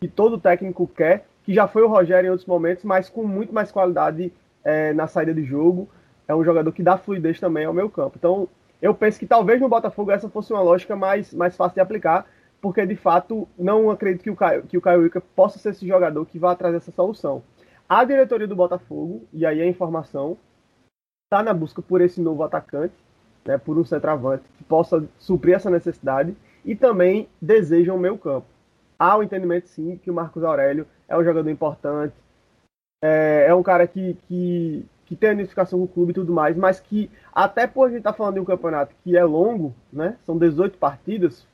que todo técnico quer, que já foi o Rogério em outros momentos, mas com muito mais qualidade é, na saída de jogo. É um jogador que dá fluidez também ao meu campo. Então, eu penso que talvez no Botafogo essa fosse uma lógica mais, mais fácil de aplicar, porque de fato não acredito que o Caio, que o Caio possa ser esse jogador que vá trazer essa solução. A diretoria do Botafogo, e aí a informação, está na busca por esse novo atacante, né, por um centroavante que possa suprir essa necessidade e também desejam o meu campo. Há o entendimento, sim, que o Marcos Aurélio é um jogador importante, é, é um cara que, que, que tem a identificação com o clube e tudo mais, mas que até por a gente estar tá falando de um campeonato que é longo, né, são 18 partidas,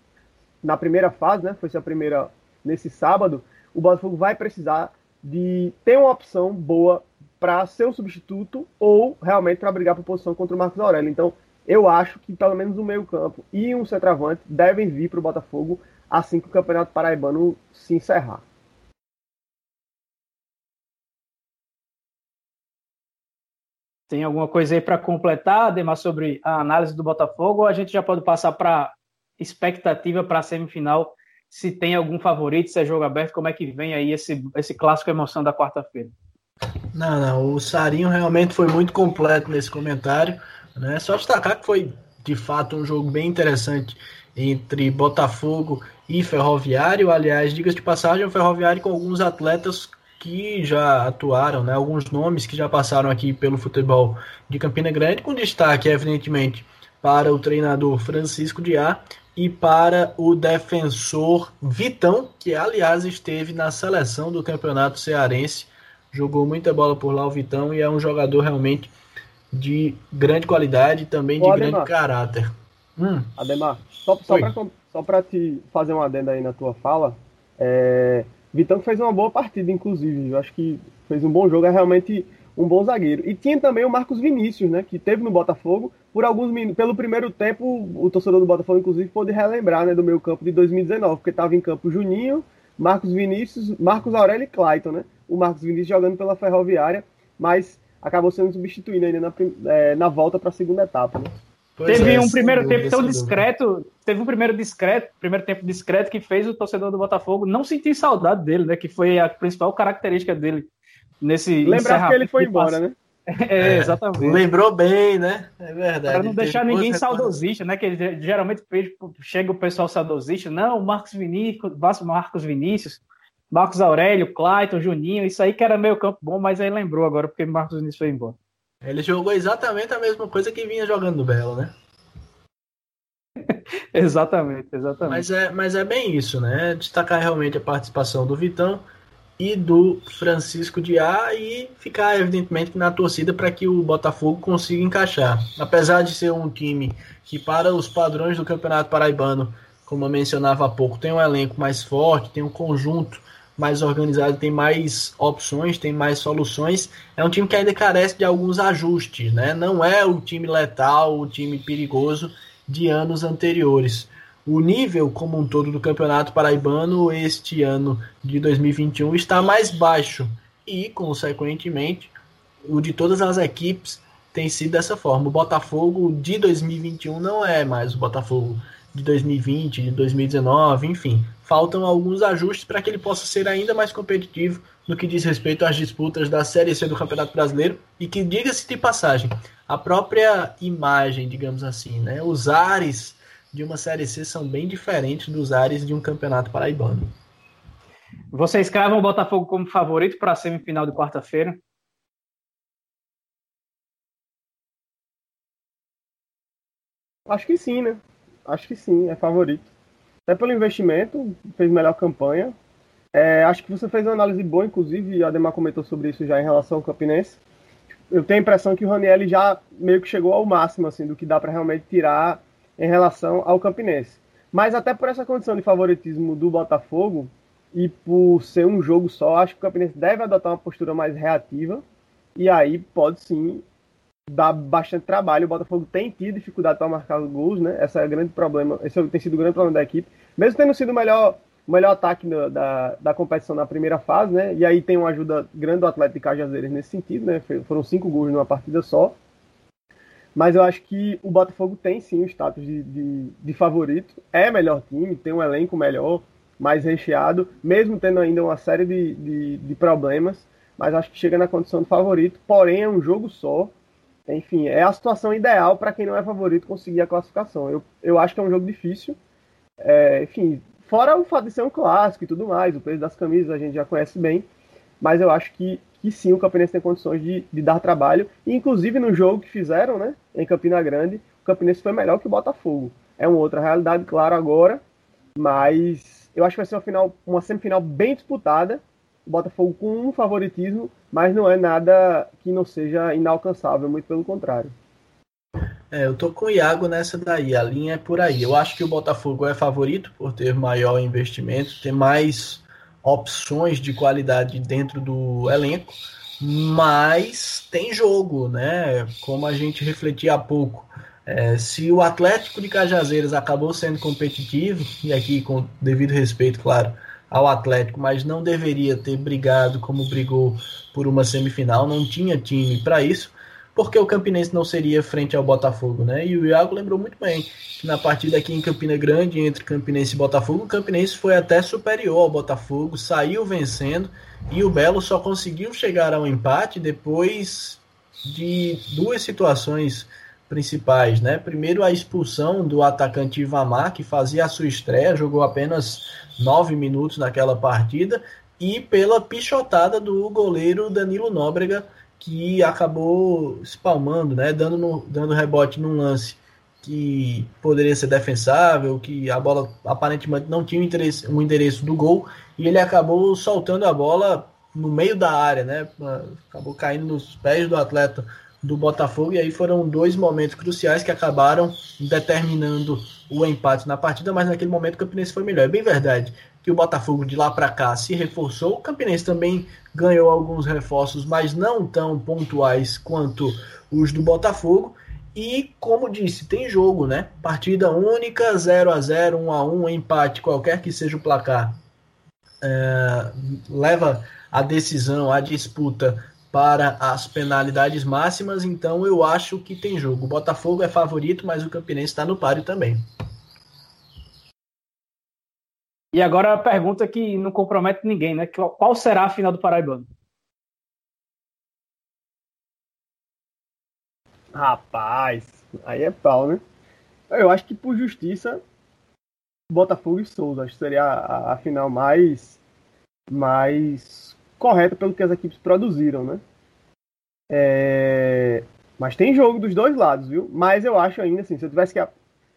na primeira fase, né, foi a primeira nesse sábado, o Botafogo vai precisar de ter uma opção boa para ser um substituto ou realmente para brigar por posição contra o Marcos Aurélio. Então, eu acho que pelo menos o meio-campo e um centroavante devem vir para o Botafogo assim que o Campeonato Paraibano se encerrar. Tem alguma coisa aí para completar, Ademar, sobre a análise do Botafogo? Ou a gente já pode passar para expectativa para a semifinal? Se tem algum favorito, se é jogo aberto, como é que vem aí esse, esse clássico emoção da quarta-feira? Não, não, o Sarinho realmente foi muito completo nesse comentário. Né? Só destacar que foi de fato um jogo bem interessante entre Botafogo e Ferroviário. Aliás, diga-se de passagem, o Ferroviário com alguns atletas que já atuaram, né? alguns nomes que já passaram aqui pelo futebol de Campina Grande, com destaque, evidentemente, para o treinador Francisco Diá e para o defensor Vitão, que aliás esteve na seleção do campeonato cearense, jogou muita bola por lá o Vitão e é um jogador realmente de grande qualidade e também de Ademar, grande caráter. Hum. Ademar, só, só para te fazer uma adenda aí na tua fala, é, Vitão fez uma boa partida, inclusive. Eu acho que fez um bom jogo, é realmente um bom zagueiro. E tinha também o Marcos Vinícius, né, que teve no Botafogo por alguns minutos. Pelo primeiro tempo, o torcedor do Botafogo, inclusive, pôde relembrar né, do meio campo de 2019, porque estava em campo Juninho, Marcos Vinícius, Marcos Aurélio e Clayton, né? O Marcos Vinícius jogando pela Ferroviária, mas acabou sendo substituído ainda na, é, na volta para a segunda etapa. Né? Teve é, um primeiro dúvida, tempo tão discreto, teve um primeiro discreto, primeiro tempo discreto que fez o torcedor do Botafogo não sentir saudade dele, né? Que foi a principal característica dele nesse Lembrar que ele foi embora, né? É, é, exatamente. Lembrou bem, né? É verdade. Para não deixar ninguém saudosista, né? Que ele, geralmente chega o pessoal saudosista. Não, Marcos Vinícius, Marcos Vinícius, Marcos Aurélio, Clayton, Juninho, isso aí que era meio campo bom, mas aí lembrou agora porque Marcos Vinícius foi embora. Ele jogou exatamente a mesma coisa que vinha jogando no Belo, né? exatamente, exatamente. Mas é, mas é bem isso, né? Destacar realmente a participação do Vitão e do Francisco de A e ficar evidentemente na torcida para que o Botafogo consiga encaixar. Apesar de ser um time que para os padrões do Campeonato Paraibano, como eu mencionava há pouco, tem um elenco mais forte, tem um conjunto mais organizado, tem mais opções, tem mais soluções. É um time que ainda carece de alguns ajustes, né? Não é o time letal, o time perigoso de anos anteriores. O nível como um todo do Campeonato Paraibano este ano de 2021 está mais baixo e, consequentemente, o de todas as equipes tem sido dessa forma. O Botafogo de 2021 não é mais o Botafogo de 2020, de 2019, enfim. Faltam alguns ajustes para que ele possa ser ainda mais competitivo no que diz respeito às disputas da Série C do Campeonato Brasileiro e que, diga-se de passagem, a própria imagem, digamos assim, né, os ares de uma Série C são bem diferentes dos ares de um Campeonato Paraibano. Vocês cravam o Botafogo como favorito para a semifinal de quarta-feira? Acho que sim, né? Acho que sim, é favorito. Até pelo investimento, fez melhor campanha. É, acho que você fez uma análise boa, inclusive, a Ademar comentou sobre isso já em relação ao Campinense. Eu tenho a impressão que o Raniel já meio que chegou ao máximo assim do que dá para realmente tirar em relação ao Campinense. Mas até por essa condição de favoritismo do Botafogo e por ser um jogo só, acho que o Campinense deve adotar uma postura mais reativa e aí pode sim dar bastante trabalho. O Botafogo tem tido dificuldade para marcar os gols, né? Esse é grande problema, esse tem sido o grande problema da equipe. Mesmo tendo sido o melhor, melhor ataque da, da, da, competição na primeira fase, né? E aí tem uma ajuda grande do Atlético de Cajazeiras nesse sentido, né? Foram cinco gols numa partida só. Mas eu acho que o Botafogo tem sim o status de, de, de favorito. É melhor time, tem um elenco melhor, mais recheado, mesmo tendo ainda uma série de, de, de problemas. Mas acho que chega na condição de favorito. Porém, é um jogo só enfim, é a situação ideal para quem não é favorito conseguir a classificação. Eu, eu acho que é um jogo difícil. É, enfim, fora o fato de ser um clássico e tudo mais, o preço das camisas a gente já conhece bem, mas eu acho que, que sim, o Campinense tem condições de, de dar trabalho. E, inclusive no jogo que fizeram, né, em Campina Grande, o Campinense foi melhor que o Botafogo. É uma outra realidade, claro, agora, mas eu acho que vai ser uma, final, uma semifinal bem disputada o Botafogo com um favoritismo, mas não é nada que não seja inalcançável, muito pelo contrário. É, eu tô com o Iago nessa daí, a linha é por aí. Eu acho que o Botafogo é favorito por ter maior investimento, ter mais opções de qualidade dentro do elenco, mas tem jogo, né? Como a gente refletia há pouco. É, se o Atlético de Cajazeiras acabou sendo competitivo, e aqui com devido respeito, claro, ao Atlético, mas não deveria ter brigado como brigou por uma semifinal, não tinha time para isso, porque o Campinense não seria frente ao Botafogo, né? E o Iago lembrou muito bem que na partida aqui em Campina Grande, entre Campinense e Botafogo, o Campinense foi até superior ao Botafogo, saiu vencendo, e o Belo só conseguiu chegar ao empate depois de duas situações principais, né? Primeiro a expulsão do atacante Ivamar, que fazia a sua estreia, jogou apenas nove minutos naquela partida, e pela pichotada do goleiro Danilo Nóbrega, que acabou espalmando, né? Dando, no, dando rebote num lance que poderia ser defensável, que a bola aparentemente não tinha o o endereço do gol, e ele acabou soltando a bola no meio da área, né? Acabou caindo nos pés do atleta do Botafogo, e aí foram dois momentos cruciais que acabaram determinando o empate na partida, mas naquele momento o Campinense foi melhor. É bem verdade que o Botafogo de lá para cá se reforçou, o Campinense também ganhou alguns reforços, mas não tão pontuais quanto os do Botafogo. E como disse, tem jogo, né? Partida única, 0 a 0 1 a 1 empate, qualquer que seja o placar, é, leva a decisão, a disputa para as penalidades máximas, então eu acho que tem jogo. O Botafogo é favorito, mas o Campinense está no páreo também. E agora a pergunta que não compromete ninguém, né? Qual será a final do Paraibano? Rapaz, aí é pau, né? Eu acho que por justiça, Botafogo e Souza. Acho que seria a, a final mais, mais correta pelo que as equipes produziram, né? É... Mas tem jogo dos dois lados, viu? Mas eu acho ainda assim, se eu tivesse que.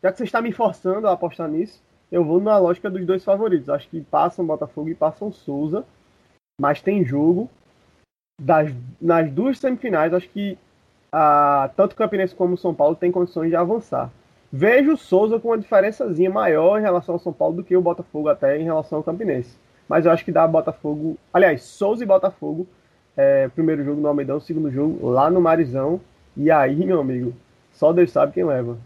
Já que você está me forçando a apostar nisso, eu vou na lógica dos dois favoritos. Acho que passam Botafogo e passam Souza. Mas tem jogo. Das, nas duas semifinais, acho que tanto o Campinense como o São Paulo tem condições de avançar. Vejo o Souza com uma diferençazinha maior em relação ao São Paulo do que o Botafogo até em relação ao Campinense mas eu acho que dá Botafogo. Aliás, Souza e Botafogo. É, primeiro jogo no Almeidão, segundo jogo lá no Marizão. E aí, meu amigo, só Deus sabe quem leva.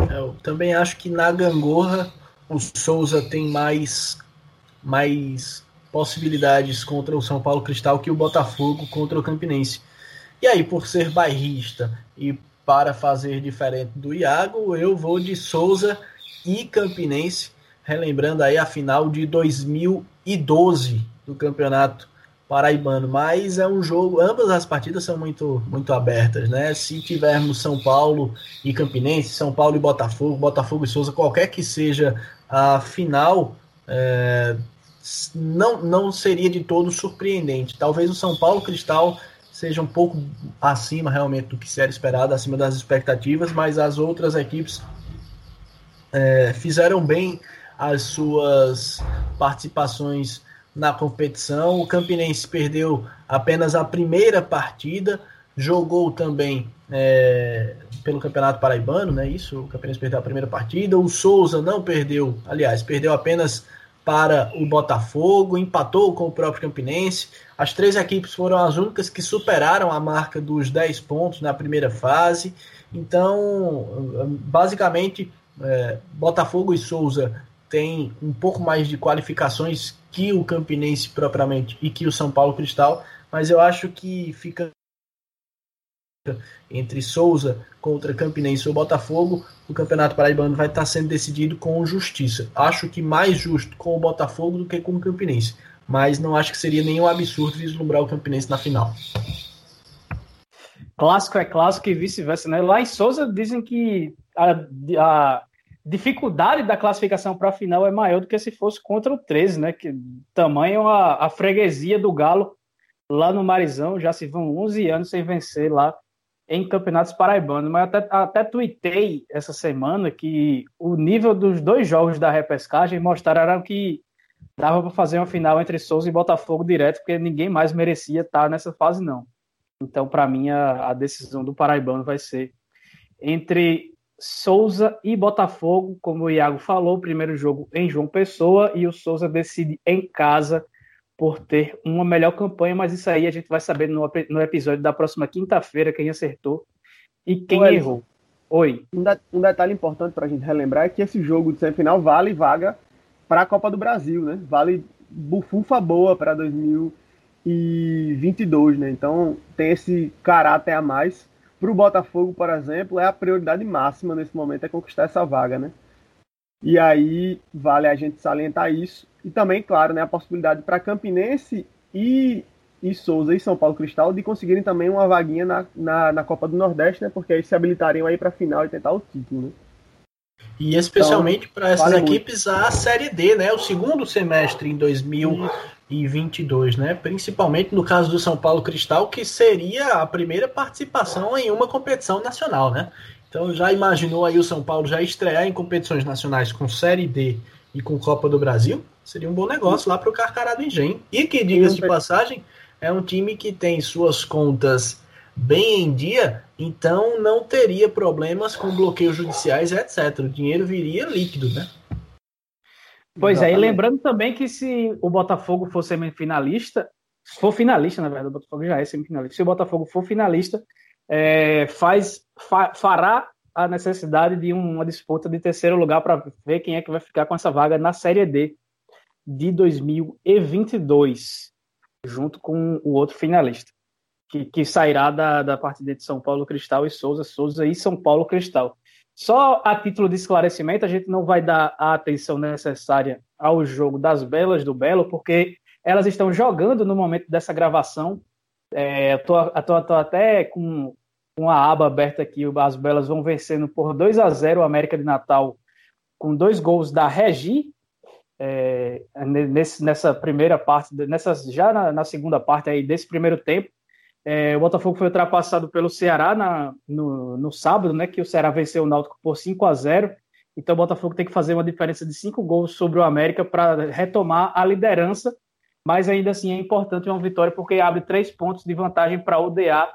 É, eu também acho que na Gangorra o Souza tem mais, mais possibilidades contra o São Paulo Cristal que o Botafogo contra o Campinense. E aí, por ser bairrista e para fazer diferente do Iago, eu vou de Souza e Campinense relembrando aí a final de 2012 do Campeonato Paraibano, mas é um jogo, ambas as partidas são muito muito abertas, né? Se tivermos São Paulo e Campinense, São Paulo e Botafogo, Botafogo e Souza, qualquer que seja a final, é, não, não seria de todo surpreendente. Talvez o São Paulo Cristal seja um pouco acima realmente do que se era esperado, acima das expectativas, mas as outras equipes é, fizeram bem as suas participações na competição. O Campinense perdeu apenas a primeira partida, jogou também é, pelo Campeonato Paraibano, né? Isso, o Campinense perdeu a primeira partida. O Souza não perdeu, aliás, perdeu apenas para o Botafogo, empatou com o próprio Campinense. As três equipes foram as únicas que superaram a marca dos 10 pontos na primeira fase. Então, basicamente, é, Botafogo e Souza têm um pouco mais de qualificações que o Campinense propriamente e que o São Paulo Cristal, mas eu acho que fica entre Souza contra Campinense ou Botafogo, o Campeonato Paraibano vai estar sendo decidido com justiça. Acho que mais justo com o Botafogo do que com o Campinense, mas não acho que seria nenhum absurdo vislumbrar o Campinense na final. Clássico é clássico e vice-versa, né? Lá em Souza dizem que a, a dificuldade da classificação para a final é maior do que se fosse contra o 13, né? Que tamanho a, a freguesia do Galo lá no Marizão, já se vão 11 anos sem vencer lá em campeonatos paraibanos, mas até, até tuitei essa semana que o nível dos dois jogos da repescagem mostraram que dava para fazer uma final entre Souza e Botafogo direto, porque ninguém mais merecia estar nessa fase, não. Então, para mim, a, a, decisão do Paraibano vai ser entre Souza e Botafogo, como o Iago falou, primeiro jogo em João Pessoa, e o Souza decide em casa por ter uma melhor campanha, mas isso aí a gente vai saber no, no episódio da próxima quinta-feira quem acertou e quem Oi. errou. Oi. Um, de, um detalhe importante para a gente relembrar é que esse jogo de semifinal vale vaga para a Copa do Brasil, né? Vale bufufa boa para 2022, né? Então tem esse caráter a mais. Para o Botafogo, por exemplo, é a prioridade máxima nesse momento é conquistar essa vaga, né? E aí vale a gente salientar isso. E também, claro, né, a possibilidade para Campinense e, e Souza e São Paulo Cristal de conseguirem também uma vaguinha na, na, na Copa do Nordeste, né? Porque aí se habilitariam aí para a final e tentar o título, né? E especialmente então, para essas vale equipes muito. a Série D, né? O segundo semestre em 2022, né? Principalmente no caso do São Paulo Cristal, que seria a primeira participação em uma competição nacional, né? Então já imaginou aí o São Paulo já estrear em competições nacionais com Série D e com Copa do Brasil? Seria um bom negócio lá para o Carcará do Engenho. E que, diga-se de passagem, é um time que tem suas contas bem em dia, então não teria problemas com bloqueios judiciais, etc. O dinheiro viria líquido, né? Pois é, e lembrando também que se o Botafogo for semifinalista, for finalista, na verdade, o Botafogo já é semifinalista. Se o Botafogo for finalista, é, faz fa, fará a necessidade de uma disputa de terceiro lugar para ver quem é que vai ficar com essa vaga na Série D de 2022, junto com o outro finalista, que, que sairá da, da partida de São Paulo Cristal e Souza, Souza e São Paulo Cristal. Só a título de esclarecimento, a gente não vai dar a atenção necessária ao jogo das Belas do Belo, porque elas estão jogando no momento dessa gravação. É, eu tô, eu tô, tô até com com a aba aberta aqui, as Belas vão vencendo por 2 a 0 o América de Natal, com dois gols da Regi, é, nesse, nessa primeira parte, nessa, já na, na, segunda parte aí desse primeiro tempo. É, o Botafogo foi ultrapassado pelo Ceará na, no, no sábado, né, que o Ceará venceu o Náutico por 5 a 0 então o Botafogo tem que fazer uma diferença de cinco gols sobre o América para retomar a liderança, mas ainda assim é importante uma vitória porque abre três pontos de vantagem para o DA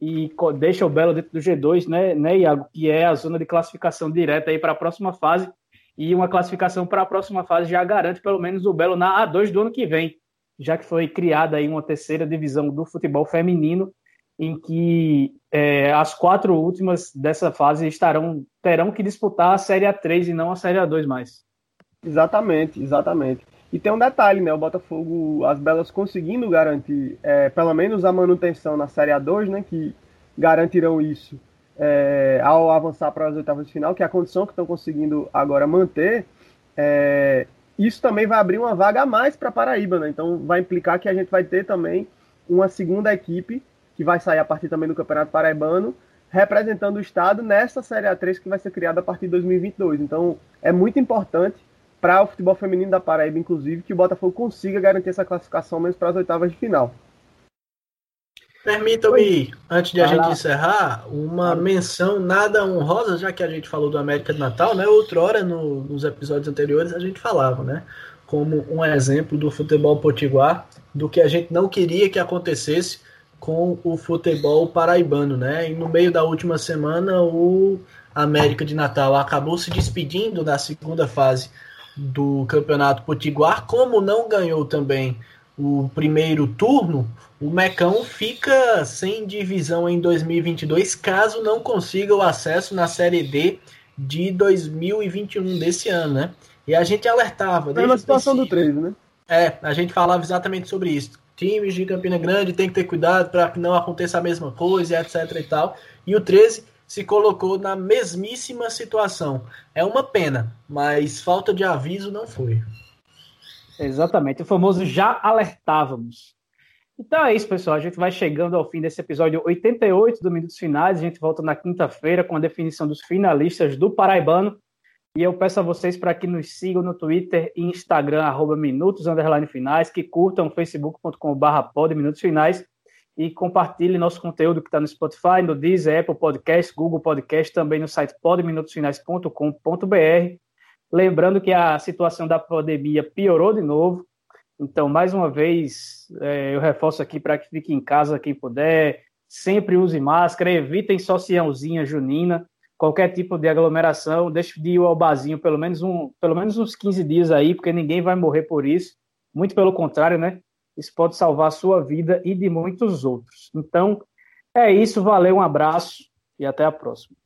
e deixa o Belo dentro do G2, né, né, Iago? Que é a zona de classificação direta aí para a próxima fase. E uma classificação para a próxima fase já garante pelo menos o Belo na A2 do ano que vem, já que foi criada aí uma terceira divisão do futebol feminino, em que é, as quatro últimas dessa fase estarão terão que disputar a Série A3 e não a Série A2 mais. Exatamente, exatamente. E tem um detalhe, né? O Botafogo, as Belas conseguindo garantir é, pelo menos a manutenção na Série A2, né? Que garantirão isso é, ao avançar para as oitavas de final, que é a condição que estão conseguindo agora manter. É, isso também vai abrir uma vaga a mais para Paraíba, né? Então vai implicar que a gente vai ter também uma segunda equipe que vai sair a partir também do Campeonato Paraibano, representando o estado nessa Série A3 que vai ser criada a partir de 2022. Então é muito importante para o futebol feminino da Paraíba, inclusive, que o Botafogo consiga garantir essa classificação mesmo para as oitavas de final. Permita-me, antes de a gente encerrar, uma menção nada honrosa, já que a gente falou do América de Natal, né? Outrora, no, nos episódios anteriores, a gente falava, né? Como um exemplo do futebol potiguar, do que a gente não queria que acontecesse com o futebol paraibano, né? E no meio da última semana, o América de Natal acabou se despedindo da segunda fase do Campeonato Potiguar, como não ganhou também o primeiro turno, o Mecão fica sem divisão em 2022 caso não consiga o acesso na Série D de 2021 desse ano, né? E a gente alertava. É na situação do 13, né? É, a gente falava exatamente sobre isso. Times de Campina Grande tem que ter cuidado para que não aconteça a mesma coisa, etc e tal. E o 13 se colocou na mesmíssima situação. É uma pena, mas falta de aviso não foi. Exatamente, o famoso já alertávamos. Então é isso, pessoal. A gente vai chegando ao fim desse episódio 88 do Minutos Finais. A gente volta na quinta-feira com a definição dos finalistas do Paraibano. E eu peço a vocês para que nos sigam no Twitter e Instagram, arroba Minutos Finais, que curtam facebook.com.br Minutos Finais e compartilhem nosso conteúdo que está no Spotify, no Deezer, Apple Podcast, Google Podcast, também no site podminutosfinais.com.br. Lembrando que a situação da pandemia piorou de novo, então, mais uma vez, é, eu reforço aqui para que fique em casa quem puder, sempre use máscara, evitem sociãozinha junina, qualquer tipo de aglomeração, deixe de ir ao barzinho pelo menos, um, pelo menos uns 15 dias aí, porque ninguém vai morrer por isso, muito pelo contrário, né? Isso pode salvar a sua vida e de muitos outros. Então, é isso, valeu, um abraço e até a próxima.